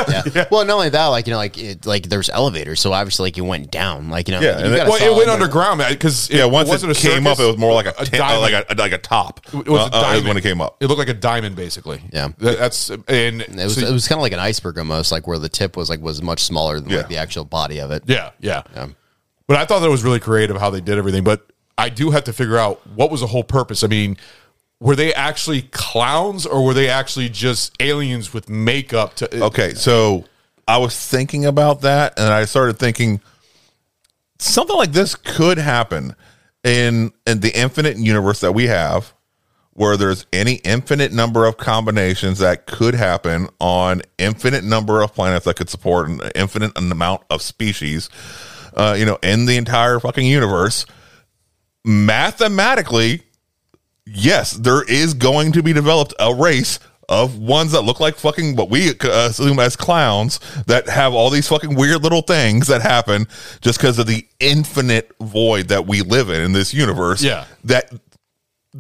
yeah. Well, not only that, like you know, like it, like there's elevators, so obviously like you went down, like you know, Yeah, you and it- gotta Well, it went underground because Yeah, once it, wasn't came circus, up, it was more like a, a tin- uh, like a like a top. It was Uh, a uh, diamond is when it came up. It looked like a diamond, basically. Yeah. That- that's and It was, so- it was kind of like an iceberg almost, like where the tip was like was much smaller than Yeah. like the actual body of it. yeah, yeah, But I thought that was really creative how they did everything. But I do have to figure out what was the whole purpose. I mean, were they actually clowns or were they actually just aliens with makeup? To Okay, so I was thinking about that, and I started thinking something like this could happen in in the infinite universe that we have, where there's any infinite number of combinations that could happen on infinite number of planets that could support an infinite amount of species. Uh, you know, in the entire fucking universe, mathematically, yes, there is going to be developed a race of ones that look like fucking what we uh, assume as clowns that have all these fucking weird little things that happen just because of the infinite void that we live in in this universe. Yeah. that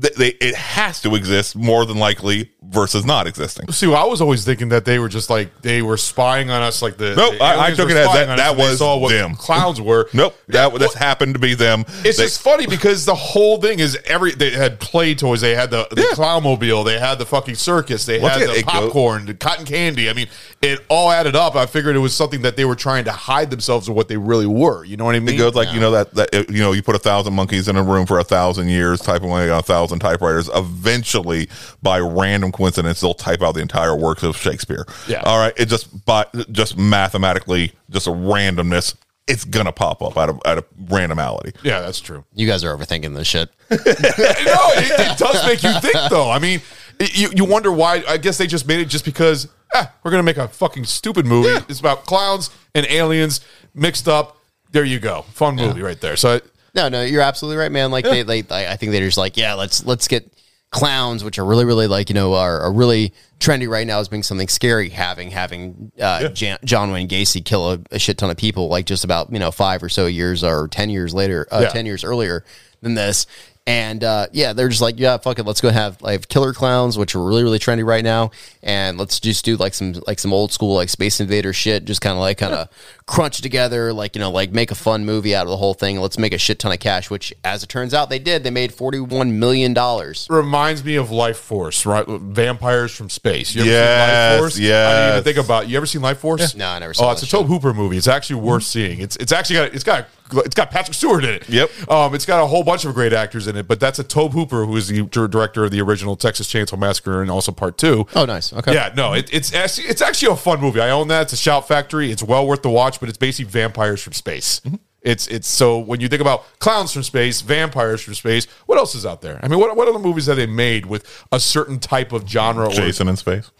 th- they, it has to exist more than likely versus not existing. See, I was always thinking that they were just like they were spying on us, like the. Nope, the I- I took it as that- that and they was saw what them. clowns were. Nope, that Yeah, that's happened to be them. It's They- just funny because the whole thing is every they had play toys, they had the, the Yeah. clownmobile, they had the fucking circus, they Once had again, the it go- popcorn, the cotton candy. I mean, it all added up. I figured it was something that they were trying to hide themselves of what they really were. You know what I mean? It goes like you know that that you know you put a thousand monkeys in a room for a thousand years, typing away on a thousand typewriters. Eventually, by random coincidence, they'll type out the entire works of Shakespeare. Yeah. All right. It just by just mathematically, just a randomness. It's gonna pop up out of out of randomality. yeah, that's true. You guys are overthinking this shit. no, it, it does make you think, though. I mean, it, you you wonder why. I guess they just made it just because ah, we're gonna make a fucking stupid movie. Yeah. It's about clowns and aliens mixed up. There you go, fun movie right there. So. No, no, you're absolutely right, man. Like they, they, I I think they're just like, yeah, let's let's get clowns, which are really, really like you know are, are really trendy right now as being something scary. Having having uh, Jan, John Wayne Gacy kill a, a shit ton of people, like just about you know five or so years or ten years later, uh, Yeah. ten years earlier than this. And uh, yeah, they're just like, yeah, fuck it, let's go have like killer clowns, which are really, really trendy right now, and let's just do like some like some old school like Space Invader shit, just kind of like kind of crunch together, like you know, like make a fun movie out of the whole thing. Let's make a shit ton of cash, which as it turns out, they did. They made forty one million dollars. reminds me of Lifeforce, right? Vampires from space. You ever Yes, seen Life Force? Yeah, I didn't even think about. It. You ever seen Lifeforce? No, I never saw it Oh, it's a Tobe Hooper movie. It's actually worth seeing. It's it's actually got it's got it's got Patrick Stewart in it. Yep. Um, it's got a whole bunch of great actors in it, but that's a Tobe Hooper who is the director of the original Texas Chainsaw Massacre and also Part Two. Oh, nice. Okay. Yeah, no, it, it's actually it's actually a fun movie. I own that. It's a Shout Factory. It's well worth the watch, but it's basically vampires from space. Mm-hmm. It's it's so when you think about clowns from space, vampires from space, what else is out there? I mean, what what other movies have they made with a certain type of genre? Or, Jason in space.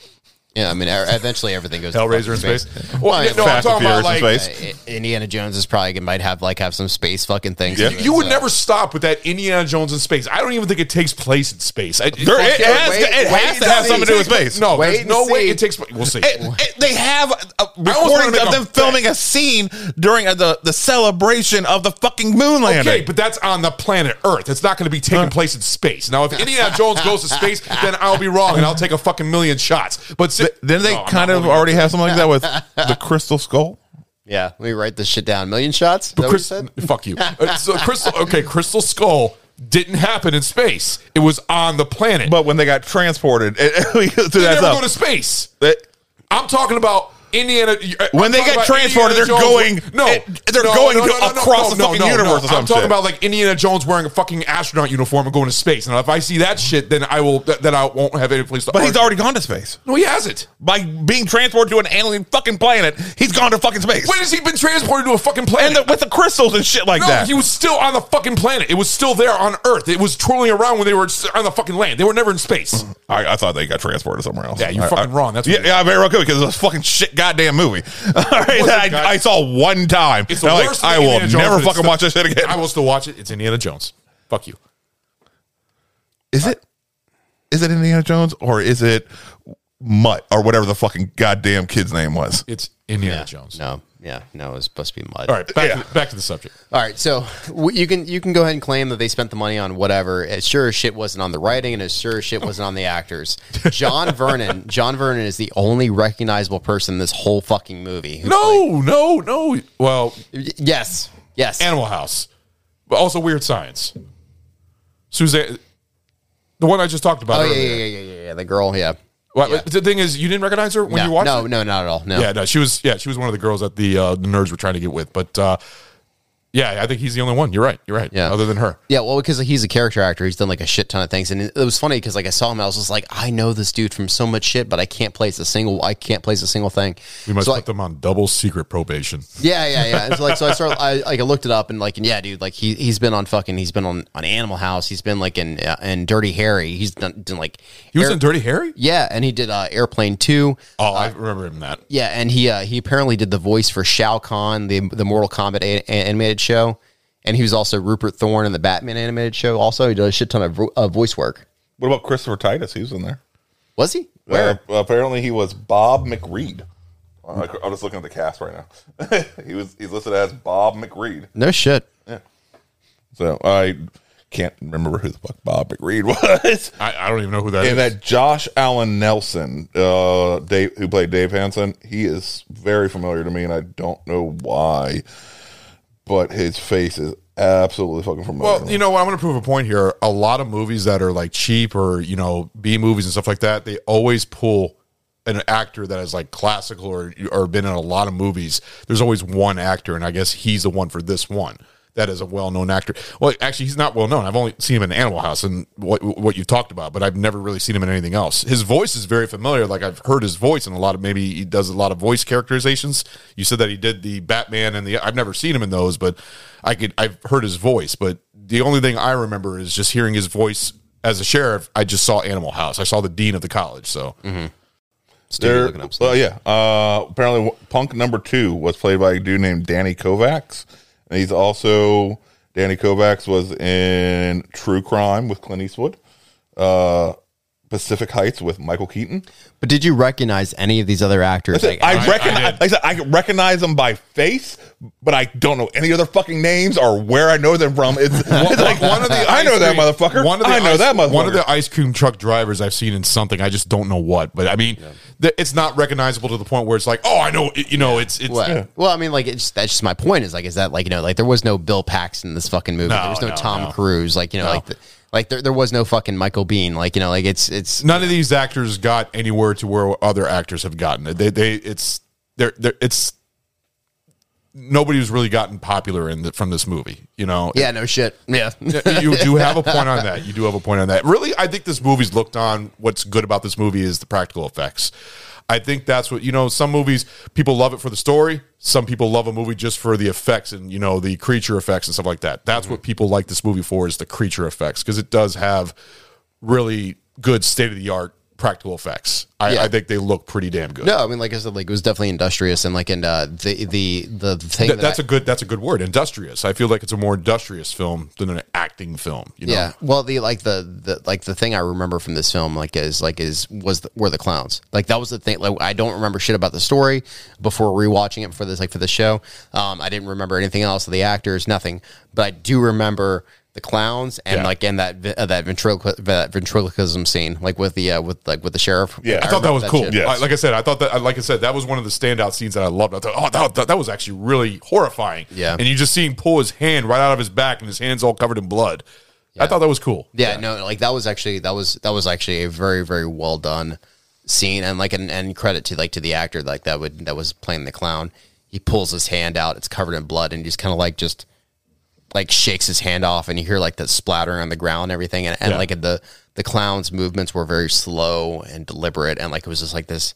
Yeah, I mean, eventually everything goes. to Hellraiser in fucking space. Well, I mean, no, I'm talking about like space. uh, Indiana Jones is probably might have like have some space fucking things. Yeah. it, You would so- never stop with that Indiana Jones in space. I don't even think it takes place in space. I, There- it has, wait, it has to have see. something to do with space. No, Wait there's no way it takes place. We'll see. It- it- they have wanna recordings of them bet. filming a scene during uh, the, the celebration of the fucking moon landing. Okay, but that's on the planet Earth. It's not going to be taking place in space. Now, if Indiana Jones goes to space, then I'll be wrong and I'll take a fucking million shots. But then they No, I'm kind of already have something like that with the crystal skull. Yeah, let me write this shit down. Million shots. But that you Chris, said? fuck you. Uh, so Crystal, okay, Crystal Skull didn't happen in space. It was on the planet. But when they got transported, it, they to never that go to space. it- I'm talking about Indiana. uh, When they get transported, Indiana they're going- Jones- No, it- they're no, going no, no, across the fucking universe or I'm talking shit. about like Indiana Jones wearing a fucking astronaut uniform and going to space. Now, if I see that shit, then I will. Then I won't have any place to. but he's already gone to space. No, he hasn't. By being transported to an alien fucking planet, he's gone to fucking space. When has he been transported to a fucking planet? and the, with the crystals and shit like no, that. he was still on the fucking planet. It was still there on Earth. It was trolling around when they were on the fucking land. They were never in space. I, I thought they got transported somewhere else. Yeah, you're I- fucking I- wrong. That's yeah, yeah, very well could because it was a fucking shit goddamn movie. All right, that I, guys. I saw one time. It's the I'm worst. Like, I thing will Indiana Jones, never but it's fucking still- watch this shit again. I will still watch it. It's Indiana Jones. Fuck you. Is it? Is it Indiana Jones or is it Mutt or whatever the fucking goddamn kid's name was? It's Indiana Jones. No, yeah, no, it's supposed to be Mutt. All right, back, Yeah. to, back to the subject. All right, so w- you can you can go ahead and claim that they spent the money on whatever. As sure as shit wasn't on the writing, and as sure as shit wasn't on the actors. John Vernon, John Vernon is the only recognizable person in this whole fucking movie. who No, no, no. Well, Y- yes, yes. Animal House, but also Weird Science. Suzanne, the one I just talked about. oh earlier. yeah, yeah, yeah, yeah, yeah. The girl, yeah. Well, Yeah. The thing is, you didn't recognize her when no, you watched no, it. no, not at all. No. Yeah, no, she was. Yeah, she was one of the girls that the uh, the nerds were trying to get with. But uh, yeah, I think he's the only one. You're right. You're right. Yeah. Other than her. Yeah, well, because he's a character actor, he's done like a shit ton of things, and it was funny because like I saw him, I was just like, I know this dude from so much shit, but I can't place a single, I can't place a single thing. We must so put I, them on double secret probation. yeah, yeah, yeah. And so like, so I started, I like I looked it up, and like, and yeah, dude, like he he's been on fucking, he's been on on Animal House, he's been like in uh, in Dirty Harry, he's done, done like He was Air- in Dirty Harry. yeah, and he did uh, Airplane Two. Oh, I remember him that. Yeah, and he uh, he apparently did the voice for Shao Kahn, the the Mortal Kombat animated show, and he was also Rupert Thorne in the Batman animated show. Also, he did a shit ton of vo- uh, voice work. What about Christopher Titus? He was in there. Was he? Where? Uh, apparently, he was Bob McReed. Uh, I'm just looking at the cast right now. he was he's listed as Bob McReed. no shit. So I can't remember who the fuck Bob McReed was. I, I don't even know who that is. and that John Allen Nelson, uh, Dave, who played Dave Hanson, he is very familiar to me, and I don't know why, but his face is absolutely fucking to Well, you know what? I'm going to prove a point here. A lot of movies that are like cheap or you know B movies and stuff like that, they always pull an actor that is like classical or or been in a lot of movies. There's always one actor, and I guess he's the one for this one. That is a well-known actor. Well, actually, he's not well-known. I've only seen him in Animal House and what what you talked about, but I've never really seen him in anything else. His voice is very familiar. Like I've heard his voice in a lot of maybe he does a lot of voice characterizations. You said that he did the Batman and the. I've never seen him in those, but I could. I've heard his voice, but the only thing I remember is just hearing his voice as a sheriff. I just saw Animal House. I saw the dean of the college. So Studio There, looking up stuff. well, yeah. Uh, apparently, Punk number two was played by a dude named Danny Kovacs, and he's also Danny Kovacs was in True Crime with Clint Eastwood, uh, Pacific Heights with Michael Keaton. But did you recognize any of these other actors? Like, I, I- recognize, I like I said, I recognize them by face, but I don't know any other fucking names or where I know them from. It's, it's like one of the I know that motherfucker. One of the I know ice, that motherfucker. One of the ice cream truck drivers I've seen in something. I just don't know what. But I mean, th- it's not recognizable to the point where it's like, oh, I know. it- You know, it's it's. well, well, I mean, like, it's, that's just my point. Is like, is that like, you know, like there was no Bill Paxton in this fucking movie. No, there was no, no, Tom no. Cruise. Like, you know, No. like, the, like there, there was no fucking Michael Biehn. Like, you know, like it's it's None of these actors got anywhere to where other actors have gotten. They they it's they're, they're it's nobody who's really gotten popular in the, from this movie. You know, yeah, no shit. Yeah, you do have a point on that. You do have a point on that. Really, I think this movie's looked on. What's good about this movie is the practical effects. I think that's what you know. Some movies people love it for the story. Some people love a movie just for the effects and you know the creature effects and stuff like that. That's mm-hmm. what people like this movie for is the creature effects because it does have really good state of the art practical effects. I, Yeah. I think they look pretty damn good. No, I mean, like I said, like it was definitely industrious, and like, and uh, the the the thing Th- that that's I- a good that's a good word. Industrious. I feel like it's a more industrious film than an acting film. You know? Yeah. Well, the like the, the like the thing I remember from this film like is like is was the, were the clowns. Like that was the thing. Like I don't remember shit about the story before rewatching it for this like for the show. Um, I didn't remember anything else of the actors, nothing. But I do remember the clowns and Yeah. like in that vi- uh, that ventriloqu- that ventriloquism scene, like with the uh, with like with the sheriff. Yeah. I thought that remember was cool. shit. Yes. I- like I said, I thought that, like I said, that was one of the standout scenes that I loved. I thought, oh, that, that, that was actually really horrifying. Yeah. And you just see him pull his hand right out of his back, and his hand's all covered in blood. I thought that was cool. Yeah, no, like that was actually that was that was actually a very very well done scene, and like and, and credit to like to the actor like that would that was playing the clown. He pulls his hand out; it's covered in blood, and he's kind of like just like shakes his hand off, and you hear like the splattering on the ground and everything, and, and Yeah. like the the clown's movements were very slow and deliberate, and like it was just like this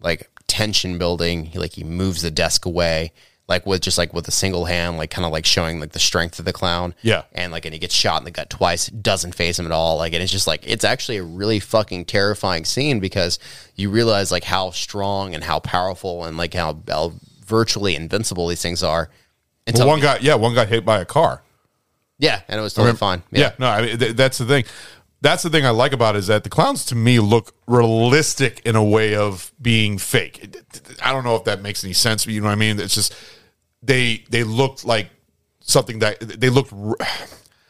like tension building. He like he moves the desk away. Like with just like with a single hand, like kind of like showing like the strength of the clown Yeah. and like and he gets shot in the gut twice doesn't phase him at all like and it's just like it's actually a really fucking terrifying scene because you realize like how strong and how powerful and like how, how virtually invincible these things are Well, until one got yeah, one got hit by a car. Yeah and it was totally fine Yeah. no, I mean th- that's the thing. That's the thing I like about it is that the clowns to me look realistic in a way of being fake. It- I don't know if that makes any sense, but you know what I mean. It's just they they looked like something that they looked. r-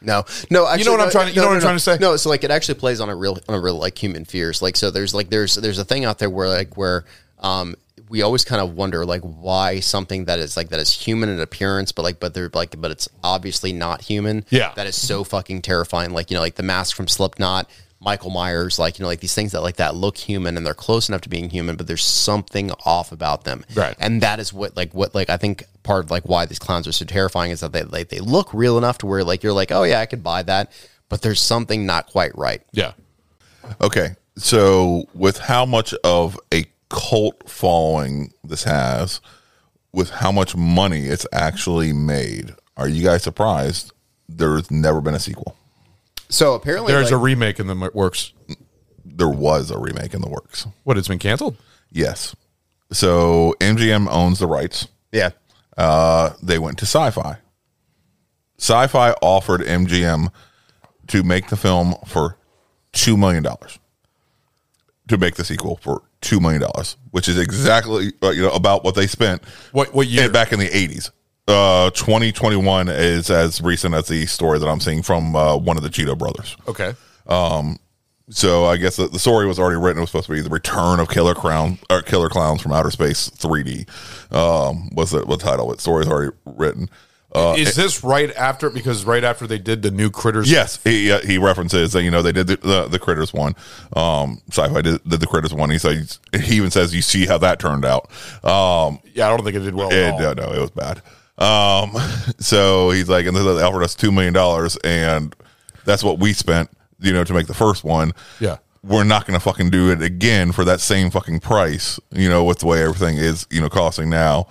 No, no. Actually, what I'm no, trying to- you no, know what I'm no. trying to say? No, so like it actually plays on a real, on a real like human fears. Like so, there's like there's there's a thing out there where like where um we always kind of wonder like why something that is like that is human in appearance, but like but they're like but it's obviously not human. Yeah. that is so fucking terrifying. Like you know like the mask from Slipknot. Michael Myers, like you know, like these things that like that look human and they're close enough to being human, but there's something off about them, Right. And that is what like what like I think part of like why these clowns are so terrifying is that they like they look real enough to where like you're like oh yeah I could buy that, but there's something not quite right. Yeah. Okay, so with how much of a cult following this has, with how much money it's actually made, are you guys surprised there's never been a sequel? So apparently There's a remake in the works. There was a remake in the works. What? It's been canceled. Yes. So MGM owns the rights. yeah Uh, they went to Sci-Fi. Sci-Fi offered MGM to make the film for two million dollars. To make the sequel for two million dollars, which is exactly uh, you know about what they spent. What- what year? Back in the eighties. Uh, twenty twenty one is as recent as the story that I'm seeing from uh, one of the Chiodo brothers. Okay. Um, So I guess the, the story was already written. It was supposed to be the return of Killer Clown or Killer Clowns from Outer Space 3D. Um, was the, the title? It story is already written. Uh, is this right after? Because right after they did the new critters. yes, he uh, he references that you know they did the, the, the Critters one. Um, Sci-Fi did, did the Critters one. He says he even says you see how that turned out. Um, Yeah, I don't think it did well. it, no, no, it was bad. Um, so he's like, and they offered us two million dollars, and that's what we spent, you know, to make the first one. Yeah. we're not going to fucking do it again for that same fucking price, you know, with the way everything is, you know, costing now.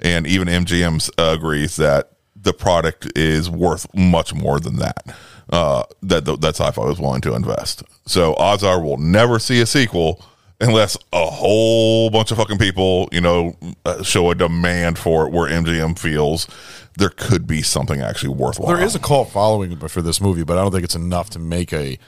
And even MGM uh, agrees that the product is worth much more than that. Uh, that that sci-fi was willing to invest. So odds are we'll never see a sequel unless a whole bunch of fucking people, you know, uh, show a demand for it. Where MGM feels there could be something actually worthwhile. There is a cult following for this movie, but I don't think it's enough to make a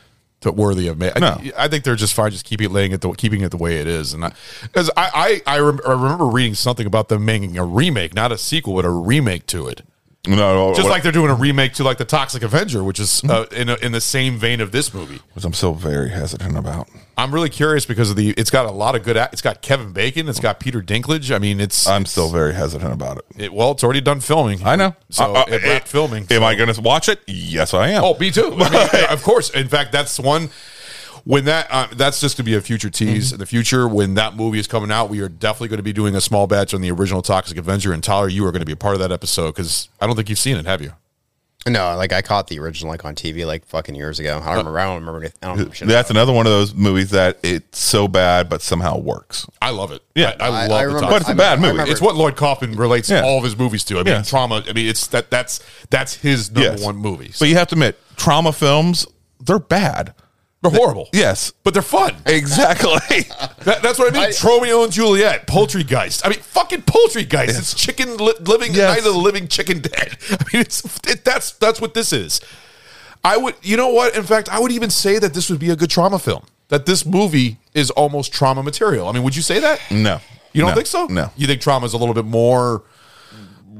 to worthy of. Ma- No. I, I think they're just fine, just keeping it laying it, the, keeping it the way it is. And because I, I, I, rem- I remember reading something about them making a remake, not a sequel, but a remake to it. No, no, Just what- like they're doing a remake to like the Toxic Avenger, which is uh, in a, in the same vein of this movie. which I'm still very hesitant about. I'm really curious because of the. It's got a lot of good. It's got Kevin Bacon. It's got Peter Dinklage. I mean, it's. I'm still very hesitant about it. it, well, it's already done filming. I know. So Uh, uh, it wrapped filming. Am so- I going to watch it? Yes, I am. Oh, me too. I mean, of course. In fact, that's one. When that uh, that's just to be a future tease in the future. When that movie is coming out, we are definitely going to be doing a small batch on the original Toxic Avenger. And Tyler, you are going to be a part of that episode because I don't think you've seen it, have you? No, like I caught the original like on TV like fucking years ago. I don't remember. I don't remember. anyth- I don't remember That's about another one of those movies that it's so bad, but somehow works. I love it. Yeah. I, I I- love I the remember- Toxic But it's a I bad remember- movie. It's what Lloyd Kaufman relates Yeah. all of his movies to. I mean, Yes. Troma. I mean, it's that that's that's his number Yes. one movie. But you have to admit, Troma films, they're bad. They're horrible. Yes, But they're fun. exactly. That, that's what I mean. I- Tromeo and Juliet, Poultrygeist. I mean, fucking Poultrygeist. It's chicken li- living Yes. night of the living chicken dead. I mean, it's it, that's that's what this is. I would, you know what? In fact, I would even say that this would be a good Troma film. That this movie is almost Troma material. I mean, would you say that? no, You don't No. think so? No, You think Troma is a little bit more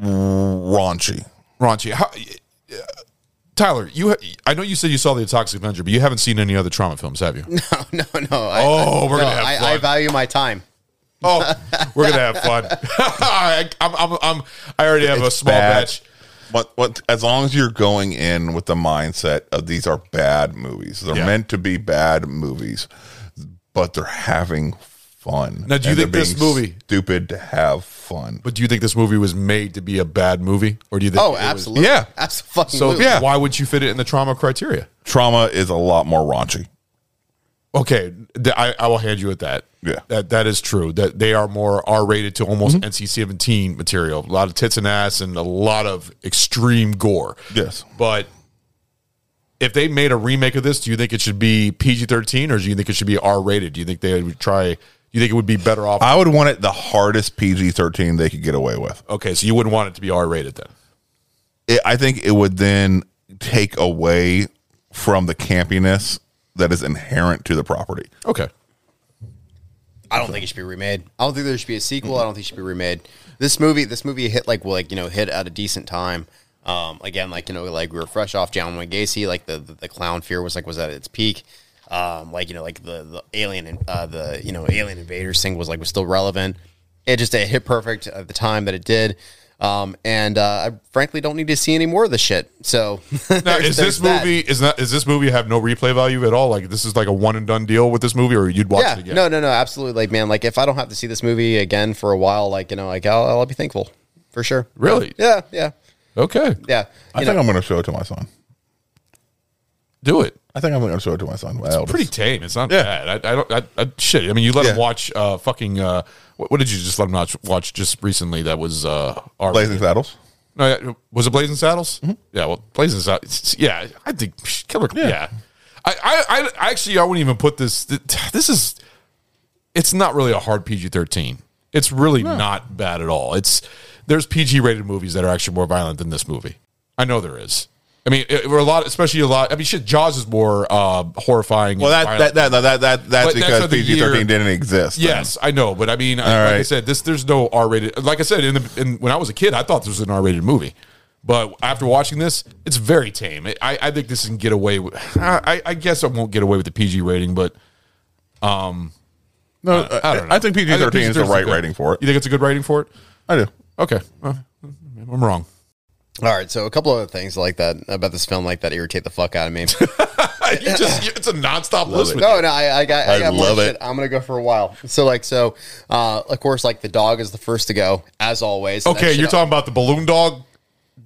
raunchy. raunchy? How, uh, Tyler, you ha- I know you said you saw the Toxic Avenger, but you haven't seen any other Troma films, have you? No, no, no. I, Oh, we're no, gonna have I, fun. I value my time. Oh, we're gonna have fun. I, I'm, I'm, I'm, I already have a small bad. batch. What, what, as long as you're going in with the mindset of these are bad movies, they're Yeah. meant to be bad movies, but they're having fun. Now, do you think this being movie- stupid to have fun? But do you think this movie was made to be a bad movie, or do you think? Oh, it was- absolutely. Yeah. Absolutely. So Yeah. why would you fit it in the Troma criteria? Troma is a lot more raunchy. Okay, I, I will hand you at that. Yeah. that that is true. That they are more R rated to almost mm-hmm. NC seventeen material. A lot of tits and ass and a lot of extreme gore. Yes. but if they made a remake of this, do you think it should be PG thirteen or do you think it should be R rated? Do you think they would try? Do you think it would be better off? I would want it the hardest PG 13 they could get away with. okay, so you wouldn't want it to be R rated then. It, I think it would then take away from the campiness that is inherent to the property. Okay. I don't think it should be remade. I don't think there should be a sequel. I don't think it should be remade. This movie, this movie hit like well, like you know hit at a decent time. Um, again, like you know, like we were fresh off John Wayne Gacy. Like the, the the clown fear was like was at its peak. Um, like you know, like the the alien and uh, the you know alien invaders thing was like was still relevant. It just it hit perfect at the time that it did. Um, and uh, I frankly don't need to see any more of the shit. So Now, is this movie is not is this movie have no replay value at all? Like this is like a one and done deal with this movie, or you'd watch yeah, it again? no, no, no, absolutely. Like, man, like if I don't have to see this movie again for a while, like you know, like I'll, I'll be thankful for sure. Really? Yeah, yeah, Okay, yeah. I You think I'm going to show it to my son. do it. I think I'm going to show it to my son. My eldest. Pretty tame. It's not Yeah. bad. I, I don't. I, I, shit. I mean, you let him watch uh fucking uh what, what did you just let him watch, watch just recently? That was uh R- Blazing Saddles. No, yeah, was it Blazing Saddles? Yeah, well, Blazing Saddles. Yeah, I think Killer. Yeah, I, I, I, I actually, I wouldn't even put this. This is, it's not really a hard PG thirteen. It's really not bad at all. It's there's PG rated movies that are actually more violent than this movie. I know there is. I mean, it, we're a lot, especially a lot. I mean, shit, Jaws is more uh, horrifying. Well, that, that, that, that, that, that's that's because PG 13 didn't exist. then. Yes, I know, but I mean, I, like I said, this there's no R rated. Like I said, in the in, when I was a kid, I thought this was an R rated movie, but after watching this, it's very tame. I, I think this can get away with. I, I guess I won't get away with the PG rating, but um, No, I, I don't know. I think PG 13 is the right good. rating for it. You think it's a good rating for it? I do. Okay, well, I'm wrong. All right. So a couple other things like that about this film, like that, irritate the fuck out of me. you just you- it's a nonstop list. with no, no, I, I got, I I got more love shit. it. I'm gonna go for a while. So like, so uh, of course, like the dog is the first to go, as always. you. And that Okay, you're talking about the balloon dog.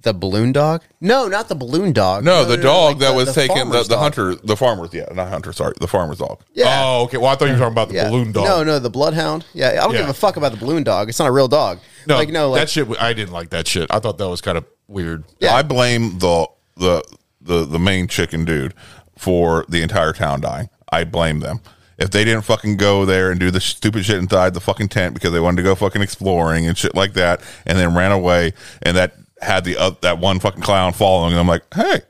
the balloon dog? No, not the balloon dog. No, the dog like that the- was the taken, the, the hunter, the farmer's, yeah, not hunter, sorry, the farmer's dog. Yeah. Oh, okay. Well, I thought you were talking about the Yeah. balloon dog. No, no, the bloodhound. Yeah, I don't Yeah. give a fuck about the balloon dog. It's not a real dog. no, like no, like that shit. I didn't like that shit. I thought that was kind of weird. Yeah. I blame the, the, the, the main chicken dude for the entire town dying. I blame them. If they didn't fucking go there and do the stupid shit inside the fucking tent because they wanted to go fucking exploring and shit like that, and then ran away, and that had the uh, that one fucking clown following, and I'm like, hey,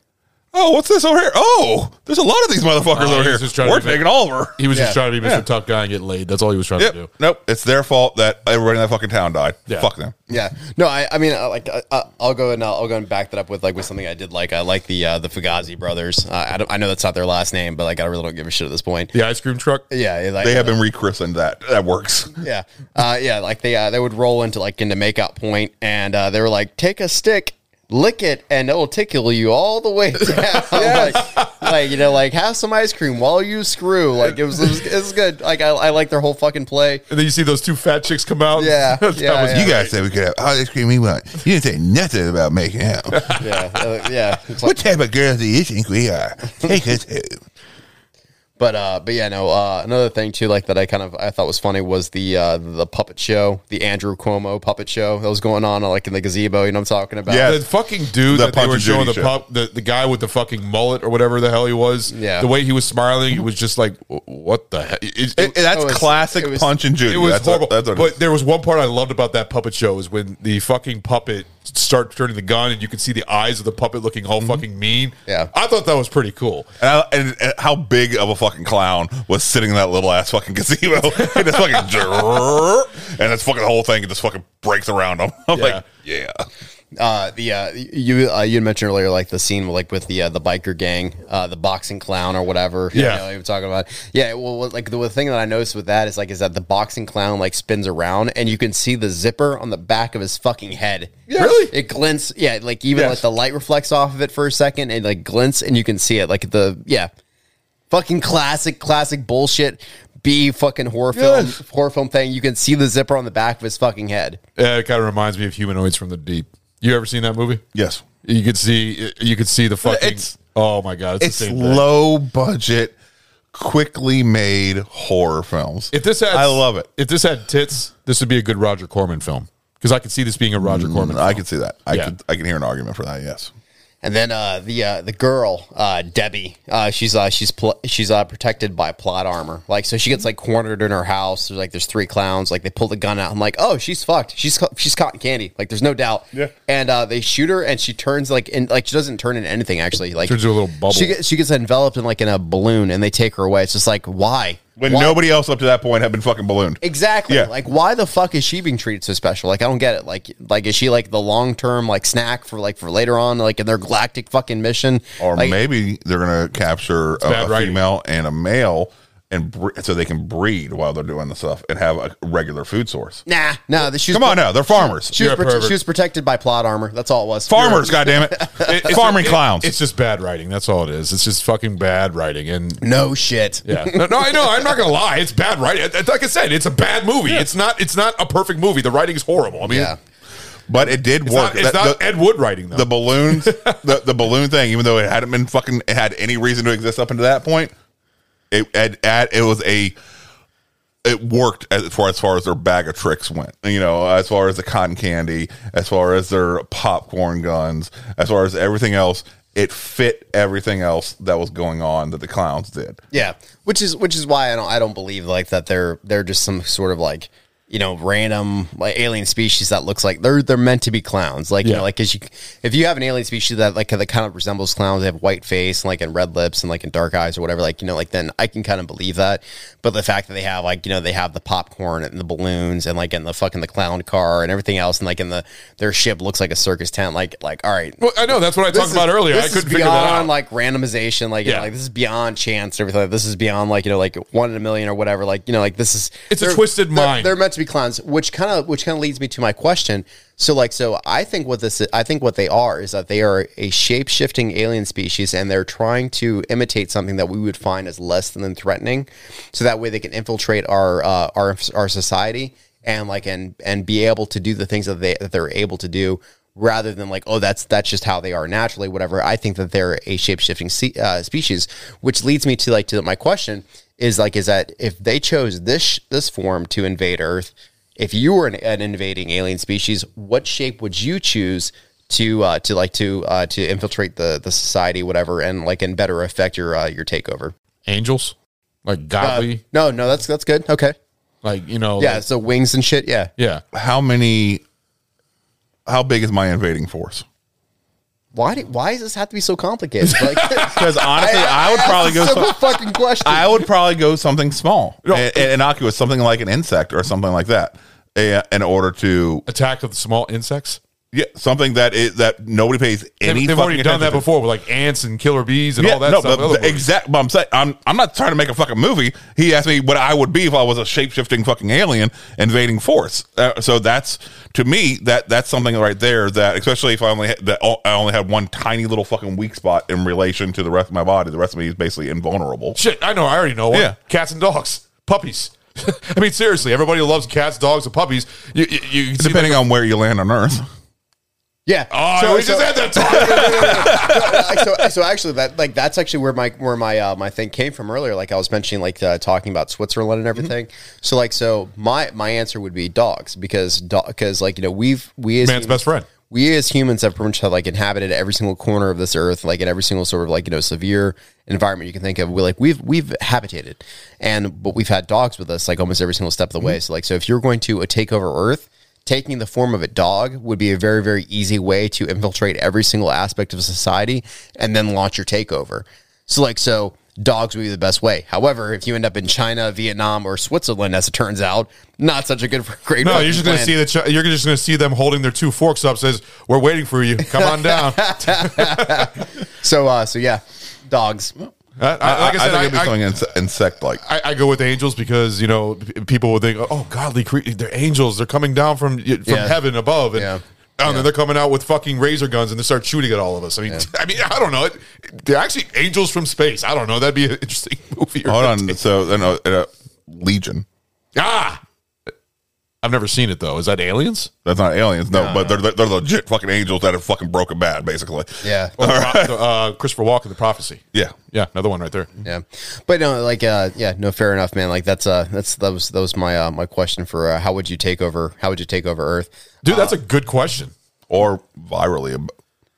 oh, what's this over here? Oh, there's a lot of these motherfuckers Oh, over he here. was just trying to We're be- taking Oliver. He was Yeah. just trying to be Mr. Yeah. Tough Guy and get laid. That's all he was trying to do. Yep. Nope. It's their fault that everybody in that fucking town died. Yeah. Fuck them. Yeah, no, I, I mean, I, like, I, I- I'll go and I'll, I'll go and back that up with like with something I did like. I like the uh, the Fugazi brothers. Uh, I, don't, I know that's not their last name, but like I really don't give a shit at this point. The ice cream truck. Yeah, like, They have been rechristened. That that works. yeah, uh, yeah. Like they uh, they would roll into like into makeout point, and uh, they were like, take a stick. Lick it and it will tickle you all the way down. like, like, you know, like have some ice cream while you screw. Like it was, it was, it was good. Like I, I like their whole fucking play. And then you see those two fat chicks come out. Yeah, yeah, was yeah. You guys said we could have all the ice cream we want. You didn't say nothing about making out. Yeah, uh, yeah. Like, what type of girls do you think we are? Take us home. But uh, but yeah, no. Uh, another thing too, like that, I kind of I thought was funny was the uh, the puppet show, the Andrew Cuomo puppet show that was going on, like in the gazebo. You know what I'm talking about? Yeah. The fucking dude The that they were showing the show. pup, the, the guy with the fucking mullet or whatever the hell he was. Yeah. The way he was smiling, it was just like, what the heck? It, it- It- that's it was- classic it was- Punch and Judy. it was that's horrible. What, that's what but there was one part I loved about that puppet show is when the fucking puppet started turning the gun and you can see the eyes of the puppet looking all mhm. fucking mean. Yeah. I thought that was pretty cool. And, I, and, and how big of a fucking clown was sitting in that little ass fucking gazebo and it's fucking and it's fucking the whole thing just fucking breaks around him. I'm Yeah. like, yeah. Uh, the uh, you uh, you mentioned earlier, like the scene like with the uh, the biker gang, uh, the boxing clown or whatever. Yeah. you, know, you were talking about. Yeah, well, like the, the thing that I noticed with that is like is that the boxing clown like spins around and you can see the zipper on the back of his fucking head. Really? It glints. Yeah, like even Yes. like the light reflects off of it for a second and like glints and you can see it. Like the yeah, fucking classic, classic bullshit. B fucking horror film, Yes. horror film thing. You can see the zipper on the back of his fucking head. Yeah, it kind of reminds me of Humanoids from the Deep. You ever seen that movie? Yes. You could see you could see the fucking. It's- oh my god, it's, It's the same thing. low budget, quickly made horror films. If this had, I love it. If this had tits, this would be a good Roger Corman film because I could see this being a Roger mm, Corman. I film. can see that. I Yeah. could I can hear an argument for that, yes. And then uh, the uh, the girl uh, Debbie, uh, she's uh, she's pl- she's uh, protected by plot armor. Like so, she gets like cornered in her house. There's like there's three clowns. Like they pull the gun out. I'm like, oh, she's fucked. She's she's cotton candy. Like there's no doubt. Yeah. And uh, they shoot her, and she turns like in like she doesn't turn into anything actually. Like Turns into a little bubble. She gets she gets enveloped in like in a balloon, and they take her away. It's just like why? When Why? nobody else up to that point had been fucking ballooned. Exactly. Yeah. Like, why the fuck is she being treated so special? Like, I don't get it. Like, like is she like the long term like snack for like for later on, like in their galactic fucking mission? Or Like, maybe they're gonna capture a, a female and a male and bre- so they can breed while they're doing the stuff and have a regular food source. Nah, no. The, she was Come on now, they're farmers. She You're was, a prote- pervert. she was protected by plot armor. That's all it was. farmers, goddammit. It- it's- Farming it- clowns. It's just bad writing. That's all it is. It's just fucking bad writing. And No shit. yeah, no, no, I know. I'm not gonna lie. It's bad writing. It- Like I said, it's a bad movie. It's not. It's not a perfect movie. The writing is horrible. I mean, Yeah. but it did it's work. not, it's The- not the- Ed Wood writing though. the balloons, the, the balloon thing, even though it hadn't been fucking it had any reason to exist up until that point, it it, it, it was a it worked as far as far as their bag of tricks went. You know, as far as the cotton candy, as far as their popcorn guns, as far as everything else, it fit everything else that was going on that the clowns did. Yeah, which is which is why I don't I don't believe like that they're they're just some sort of like you know random like alien species that looks like they're they're meant to be clowns like you know like because you if you have an alien species that like that kind of resembles clowns they have white face and like and red lips and like and dark eyes or whatever like you know like then I can kind of believe that but the fact that they have like you know they have the popcorn and the balloons and like in the fucking the clown car and everything else and like in the their ship looks like a circus tent like like all right well, I know that's what I talked about is- earlier. I couldn't figure that beyond out. like randomization, like you know, Yeah. like this is beyond chance, and everything. This is beyond like you know, like one in a million or whatever. Like you know, like this is It's a they're- twisted they're- mind. They're meant to be clowns, which kind of which kind of leads me to my question. So like so, I think what this is, I think what they are is that they are a shape shifting alien species, and they're trying to imitate something that we would find as less than threatening, so that way they can infiltrate our uh, our our society and like and and be able to do the things that they that they're able to do rather than like oh that's that's just how they are naturally whatever i think that they're a shape-shifting uh, species which leads me to like to my question is like is that if they chose this this form to invade earth if you were an, an invading alien species what shape would you choose to uh to like to uh to infiltrate the the society whatever and like and better affect your uh your takeover Angels, like uh, godly, no no that's that's good okay like you know, yeah like- so wings and shit yeah yeah. How many? How big is my invading force? Why do, why does this have to be so complicated like Because honestly, I, would probably go. simple some- fucking question I would probably go something small, No. and, and innocuous, something like an insect or something like that, in order to Attack of the small insects. Yeah, something that is that nobody pays any. They've, they've fucking already done that to. before with like ants and killer bees and Yeah, all that no, stuff. but the exact. But I'm saying I'm I'm not trying to make a fucking movie. He asked me what I would be if I was a shape shifting fucking alien invading force. Uh, so that's to me that that's something right there that especially if I only had, that I only had one tiny little fucking weak spot in relation to the rest of my body. The rest of me is basically invulnerable. Shit, I know. I already know one. Yeah. Cats and dogs, puppies. I mean, seriously, everybody loves cats, dogs, and puppies. You, you, you Depending on where you land on Earth. Yeah. Oh, we just had that talk. so, so actually, that like that's actually where my where my uh, my thing came from earlier. Like I was mentioning, like uh, talking about Switzerland and everything. So like, so my my answer would be dogs because because like you know we've we as Man's best friend. we as humans have pretty much have like inhabited every single corner of this earth, like in every single sort of like you know severe environment you can think of. We like we've we've habitated, and but we've had dogs with us like almost every single step of the way. So like so if you're going to take over Earth, taking the form of a dog would be a very very easy way to infiltrate every single aspect of society and then launch your takeover. So like so. Dogs would be the best way. However, if you end up in China, Vietnam, or Switzerland, as it turns out, not such a good great. No, you're just going to plan. see that. You're just going to see them holding their two forks up. Says, "We're waiting for you. Come on down." So, uh, so yeah, dogs. I, I- like I, I, said, think I, it'd be something inse- insect-like. I, I go with angels because you know people would think, "Oh, godly creatures, they're angels. They're coming down from from Yeah. heaven above." And, Yeah. they're coming out with fucking razor guns and they start shooting at all of us. I mean, I mean, I don't know. They're actually angels from space. I don't know. That'd be an interesting movie. or Hold a- on. So, no, uh, Legion. Ah, I've never seen it though. Is that aliens? That's not aliens, no, but they're they're legit fucking angels that have fucking broken bad, basically. Yeah. Oh, the pro- uh, Christopher Walken, The Prophecy. Yeah. Yeah, another one right there. Yeah, but no, like, uh, yeah, no, fair enough, man. Like, that's uh, that's that was that was my uh, my question for uh, how would you take over? How would you take over Earth? Dude, that's a good question. Or virally. ab-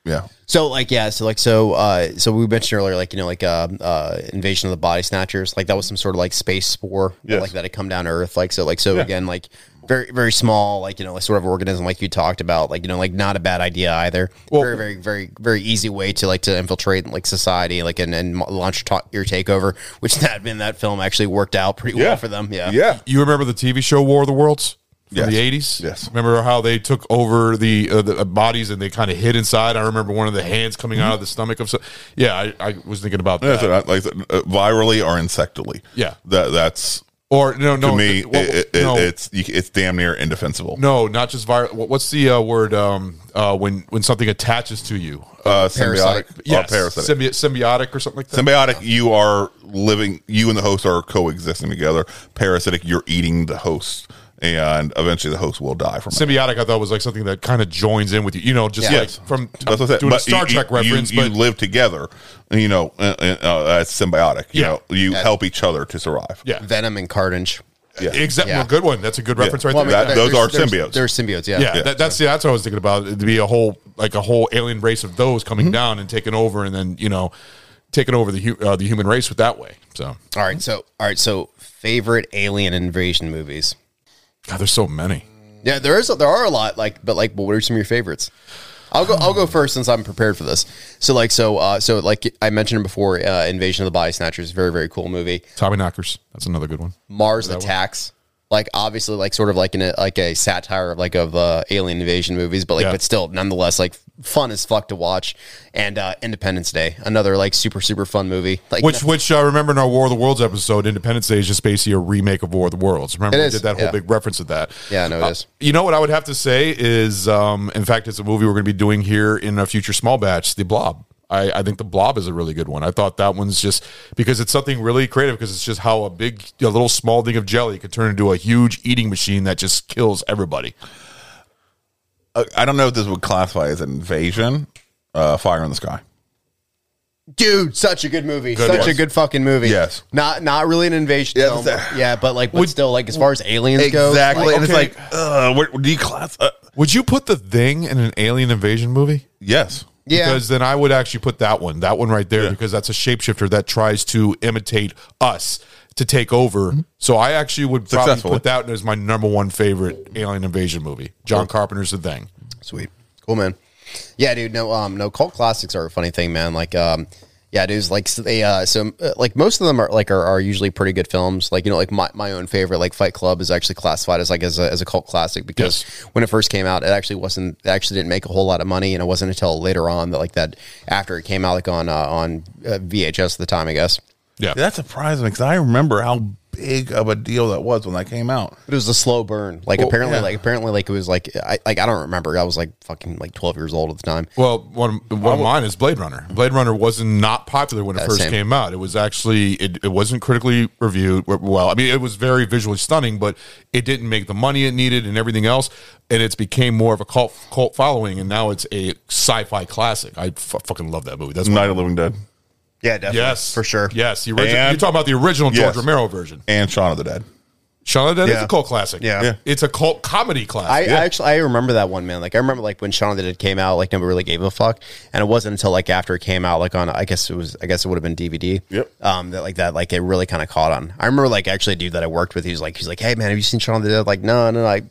Yeah. So, like, yeah, so like, so uh, so we mentioned earlier, like, you know, like, uh, uh, invasion of the body snatchers, like that was some sort of like space spore, Yes. like that had come down to Earth, like so, like so again, like very very small, like you know, like sort of organism, like you talked about, like you know, like not a bad idea either. Well- very very very very easy way to like to infiltrate like society, like and and launch ta- your takeover, which that in that film actually worked out pretty well for them. Yeah, Yeah. You remember the TV show War of the Worlds from Yes. the eighties? Yes. Remember how they took over the, uh, the uh, bodies and they kind of hid inside? I remember one of the hands coming out of the stomach of. So, yeah, I, I was thinking about Yeah, that. so like uh, virally or insectally. Yeah. that that's or no, no, to me. it- well, it, it, no, It's it's damn near indefensible. no, not just viral. What's the uh, word um, uh, when when something attaches to you? uh, symbiotic. Yes, or parasitic. Symbi- symbiotic or something like that. Symbiotic, you are living. You and the host are coexisting together. Parasitic, you're eating the host, and eventually the host will die from it. Symbiotic, I thought was like something that kind of joins in with you. You know, just Yeah. like from That's what I said. doing a But Star you- Trek you, reference, You, but you live together. You know, uh, uh, uh, that's symbiotic. You Yeah. know, you help each other to survive. yeah, Venom and Carnage. Yeah. exactly. Yeah. Well, good one. That's a good reference right Well, I there. mean, that- those there's- are there's- symbiotes. They're symbiotes, yeah. yeah, Yeah. That, that's yeah, that's what I was thinking about. To be a whole like a whole alien race of those coming Mm-hmm. down and taking over, and then you know taking over the uh, the human race with that way. So All right, so all right, so favorite alien invasion movies. God, there's so many. Yeah, there is there are a lot like but like but what are some of your favorites? I'll go I'll go first since I'm prepared for this. So like so uh so like I mentioned before uh Invasion of the Body Snatchers very very cool movie. Tommyknockers. That's another good one. Mars Attacks. Like obviously like sort of like in a like a satire of like of uh alien invasion movies but like Yeah. but still nonetheless like fun as fuck to watch and uh Independence Day another like super super fun movie. Like Which, which uh, remember in our War of the Worlds episode, Independence Day is just basically a remake of War of the Worlds. Remember, we did that whole yeah. big reference to that. Yeah, no, it Uh, is. You know what I would have to say is, um, in fact, it's a movie we're going to be doing here in a future small batch, The Blob. I, I think The Blob is a really good one. I thought that one's just because it's something really creative because it's just how a big, a little small thing of jelly could turn into a huge eating machine that just kills everybody. Uh, I don't know if this would classify as an invasion. Uh, Fire in the Sky. Dude, such a good movie. Good such one. a good fucking movie. Yes. Not not really an invasion Yeah, film. that's- yeah, but like but still like as far as aliens go. Exactly, like, and okay. it's like, uh, where, do you class? Uh, Would you put The Thing in an alien invasion movie? yes. Yeah. Because then I would actually put that one, that one right there, Yeah. because that's a shapeshifter that tries to imitate us to take over. So I actually would probably put that as my number one favorite alien invasion movie. John Carpenter's The Thing. Sweet. Cool man. Yeah, dude, no um no cult classics are a funny thing, man. Like um yeah, dudes like so they uh so uh, like most of them are like are, are usually pretty good films. Like you know like my, my own favorite like Fight Club is actually classified as like as a, as a cult classic because when it first came out it actually wasn't it actually didn't make a whole lot of money and it wasn't until later on that like that after it came out like on uh, on uh, VHS at the time, I guess. Yeah. that surprised me because I remember how big of a deal that was when that came out. But it was a slow burn. Like Well, apparently, yeah. like apparently, like it was like I like I don't remember. I was like fucking like twelve years old at the time. Well, one, one of mine is Blade Runner. Blade Runner wasn't not popular when it Yeah, first same. came out. It was actually it, it wasn't critically reviewed well. I mean, it was very visually stunning, but it didn't make the money it needed and everything else. And it's became more of a cult cult following, and now it's a sci-fi classic. I f- fucking love that movie. That's Night of the Living Dead Yeah, definitely, Yes, for sure. Yes, the original. And- you're talking about the original George Yes. Romero version. and Shaun of the Dead. Shaun of the Dead is Yeah. a cult classic. Yeah. Yeah. it's a cult comedy I, classic. I actually I remember that one man. Like I remember like when Shaun of the Dead came out, like nobody really gave a fuck, and it wasn't until like after it came out, like on I guess it was I guess it would have been DVD. Yep. Um, that like that like it really kind of caught on. I remember like actually a dude that I worked with. He was like he's like, hey man, have you seen Shaun of the Dead? Like no, no, I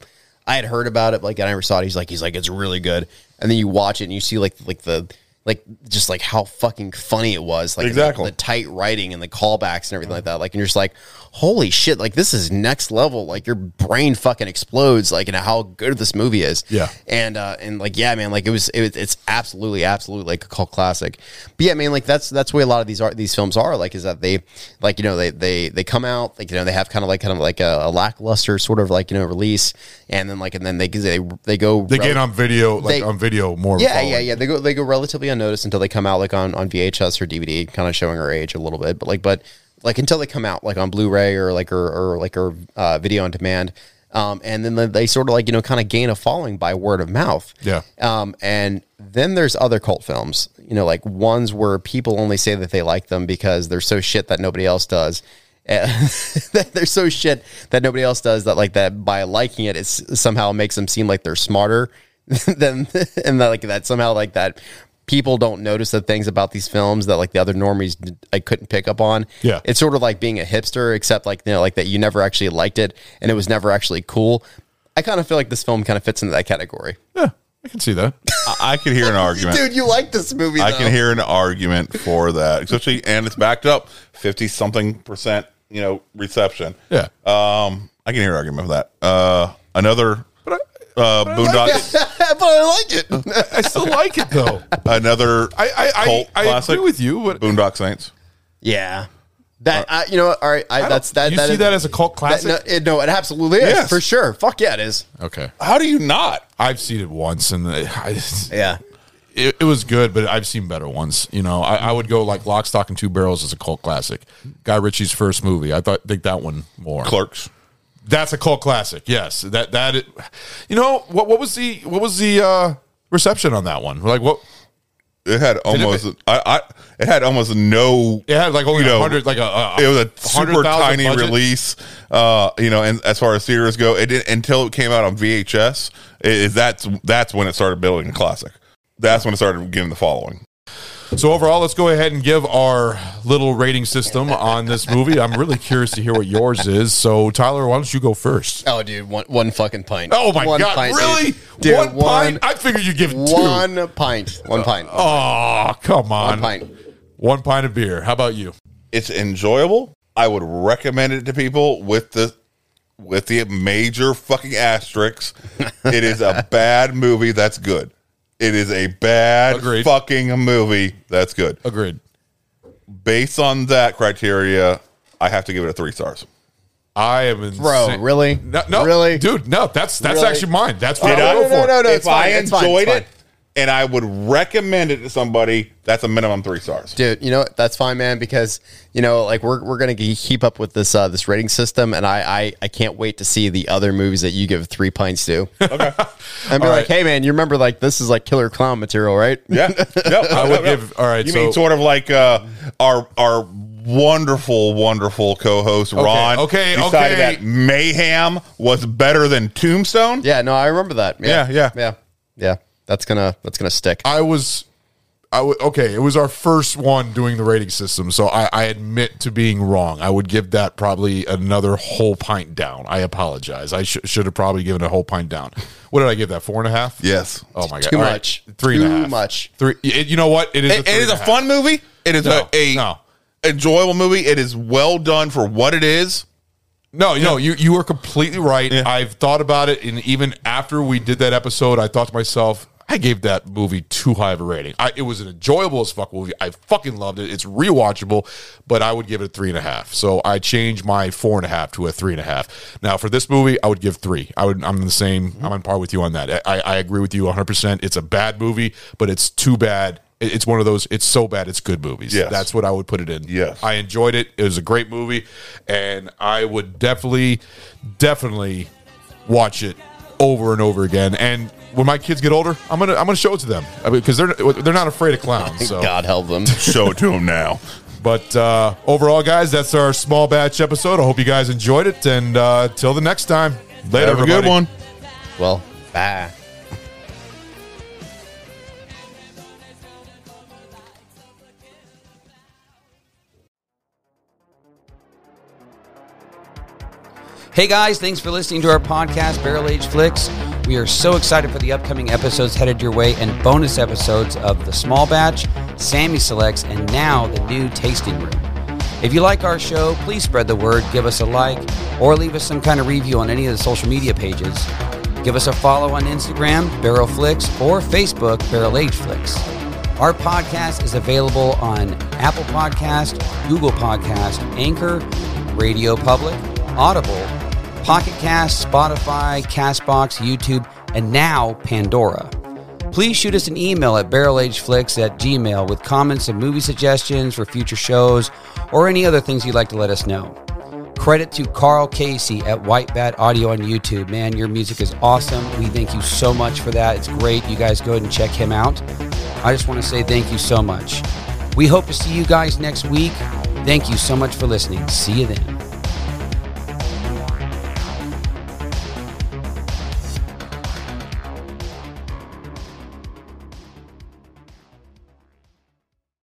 I had heard about it, like I never saw it. He's like he's like it's really good, and then you watch it and you see like like the like just like how fucking funny it was, like the- Exactly. the, tight writing and the callbacks and everything like that. Like, and you're just like, holy shit, like this is next level. Like your brain fucking explodes, like, and how good this movie is. Yeah. And, uh, and like, yeah, man, like it was, it, was- it's absolutely, absolutely like a cult classic. But yeah, man, like that's, that's where a lot of these are, these films are like, is that they, like, you know, they, they, they come out, like, you know, they have kind of like, kind of like a, a lackluster sort of like, you know, release. And then like, and then they, they, they go, they get on video, like They- on video more. yeah, yeah, yeah. They go they go relatively unnoticed until they come out like on on VHS or DVD, kind of showing our age a little bit. But like, but like until they come out like on Blu-ray or like or, or like or uh, video on demand. Um, and then they- they sort of like you know kind of gain a following by word of mouth. Yeah. Um, and then there's other cult films, you know, like ones where people only say that they like them because they're so shit that nobody else does. Eh, they're so shit that nobody else does that like that by liking it, it somehow makes them seem like they're smarter than and that like that somehow like that people don't notice the things about these films that like the other normies I couldn't pick up on. Yeah. It's sort of like being a hipster, except like you know, like that you never actually liked it and it was never actually cool. I kind of feel like this film kind of fits into that category. yeah, I can see that. I, I could hear an argument. Dude, you like this movie? I can hear an argument for that, especially, and it's backed up fifty something percent, you know, reception. Yeah. Um, I can hear an argument for that. Uh, another But I, uh, Boondock, but I like it. I still like it though. another I I, I, cult I classic, agree with you, but Boondock Saints. yeah, that I, you know, what, all right. I, I that's that. You that see is- that as a cult classic? That, no, it, no, it absolutely is Yes. for sure. Fuck yeah, it is. okay, How do you not? I've seen it once, and I, Yeah. it, it was good, but I've seen better ones. You know, I, I would go like Lock, Stock, and Two Barrels as a cult classic. Guy Ritchie's first movie, I thought think that one more. Clerks. That's a cult classic. Yes, that that. It, you know what? What was the what was the uh, reception on that one? Like what? It had almost. I, I. It had almost no. It had like only You know, hundred, like a, a it was a super tiny budget. release, uh, you know. And as far as theaters go, it didn't until it came out on VHS. Is that's that's when it started building a classic. That's when it started getting the following. So overall, let's go ahead and give our little rating system on this movie. I'm really curious to hear what yours is. So Tyler, why don't you go first? Oh, dude, one one fucking pint. Oh my One god, pint, really? Dude, one, pint? I figured you'd give it two. One pint. One pint. Oh, come on. One pint. One pint of beer. How about you? It's enjoyable. I would recommend it to people with the with the major fucking asterisks. it is a bad movie that's good. It is a bad Agreed. fucking movie that's good. Agreed. Based on that criteria, I have to give it a three stars. I am in Bro, really? No, no, Really? dude. No, that's that's Really? actually mine. That's what Did I I? would go for. no, no, if it's fine, I it's fine, enjoyed it's it and I would recommend it to somebody, that's a minimum three stars. Dude, you know what? That's fine, man. Because you know, like we're we're gonna keep up with this uh, this rating system, and I, I I can't wait to see the other movies that you give three pints to. Okay, and be All like, right. hey, man, you remember like this is like killer clown material, right? Yeah, yep. I would give- all right, You so- mean sort of like uh, our our wonderful, wonderful co-host Ron? okay, decided okay. that Mayhem was better than Tombstone. Yeah, no, I remember that. Yeah, yeah. yeah, yeah. That's gonna that's gonna stick. I was, I w- okay. It was our first one doing the rating system, so I, I admit to being wrong. I would give that probably another whole pint down. I apologize. I sh- should have probably given a whole pint down. What did I give that? Four and a half. Yes. Oh my god. Too All right. much. Three and a Too half. much. Three. It, you know what? It is. It, a it is a three and fun movie. It is No, a, a no. enjoyable movie. It is well done for what it is. No, no, you you are completely right. Yeah. I've thought about it, and even after we did that episode, I thought to myself, I gave that movie too high of a rating. I, it was an enjoyable as fuck movie. I fucking loved it. It's rewatchable, but I would give it a three and a half. So I changed my four and a half to a three and a half. Now for this movie, I would give three. I would. I'm in the same. Mm-hmm. I'm on par with you on that. I, I agree with you 100. percent It's a bad movie, but it's too bad. It's one of those. It's so bad. It's good movies. Yes. That's what I would put it in. Yes. I enjoyed it. It was a great movie, and I would definitely, definitely watch it over and over again. And when my kids get older, I'm gonna I'm gonna show it to them because they're they're not afraid of clowns. So. God help them. Show it to them now. But uh, overall, guys, that's our small batch episode. I hope you guys enjoyed it, and uh, till the next time, later. Have a good everybody. one. Well, bye. Hey guys, thanks for listening to our podcast, Barrel Aged Flicks. We are so excited for the upcoming episodes headed your way and bonus episodes of The Small Batch, Sammy Selects, and now the new Tasting Room. If you like our show, please spread the word, give us a like, or leave us some kind of review on any of the social media pages. Give us a follow on Instagram, Barrel Flicks, or Facebook, Barrel Aged Flicks. Our podcast is available on Apple Podcast, Google Podcast, Anchor, Radio Public, Audible, Pocket Cast, Spotify, Castbox, YouTube, and now Pandora. Please shoot us an email at barrelageflix at gmail with comments and movie suggestions for future shows or any other things you'd like to let us know. Credit to Carl Casey at White Bat Audio on YouTube. Man, your music is awesome. We thank you so much for that. It's great. You guys go ahead and check him out. I just want to say thank you so much. We hope to see you guys next week. Thank you so much for listening. See you then.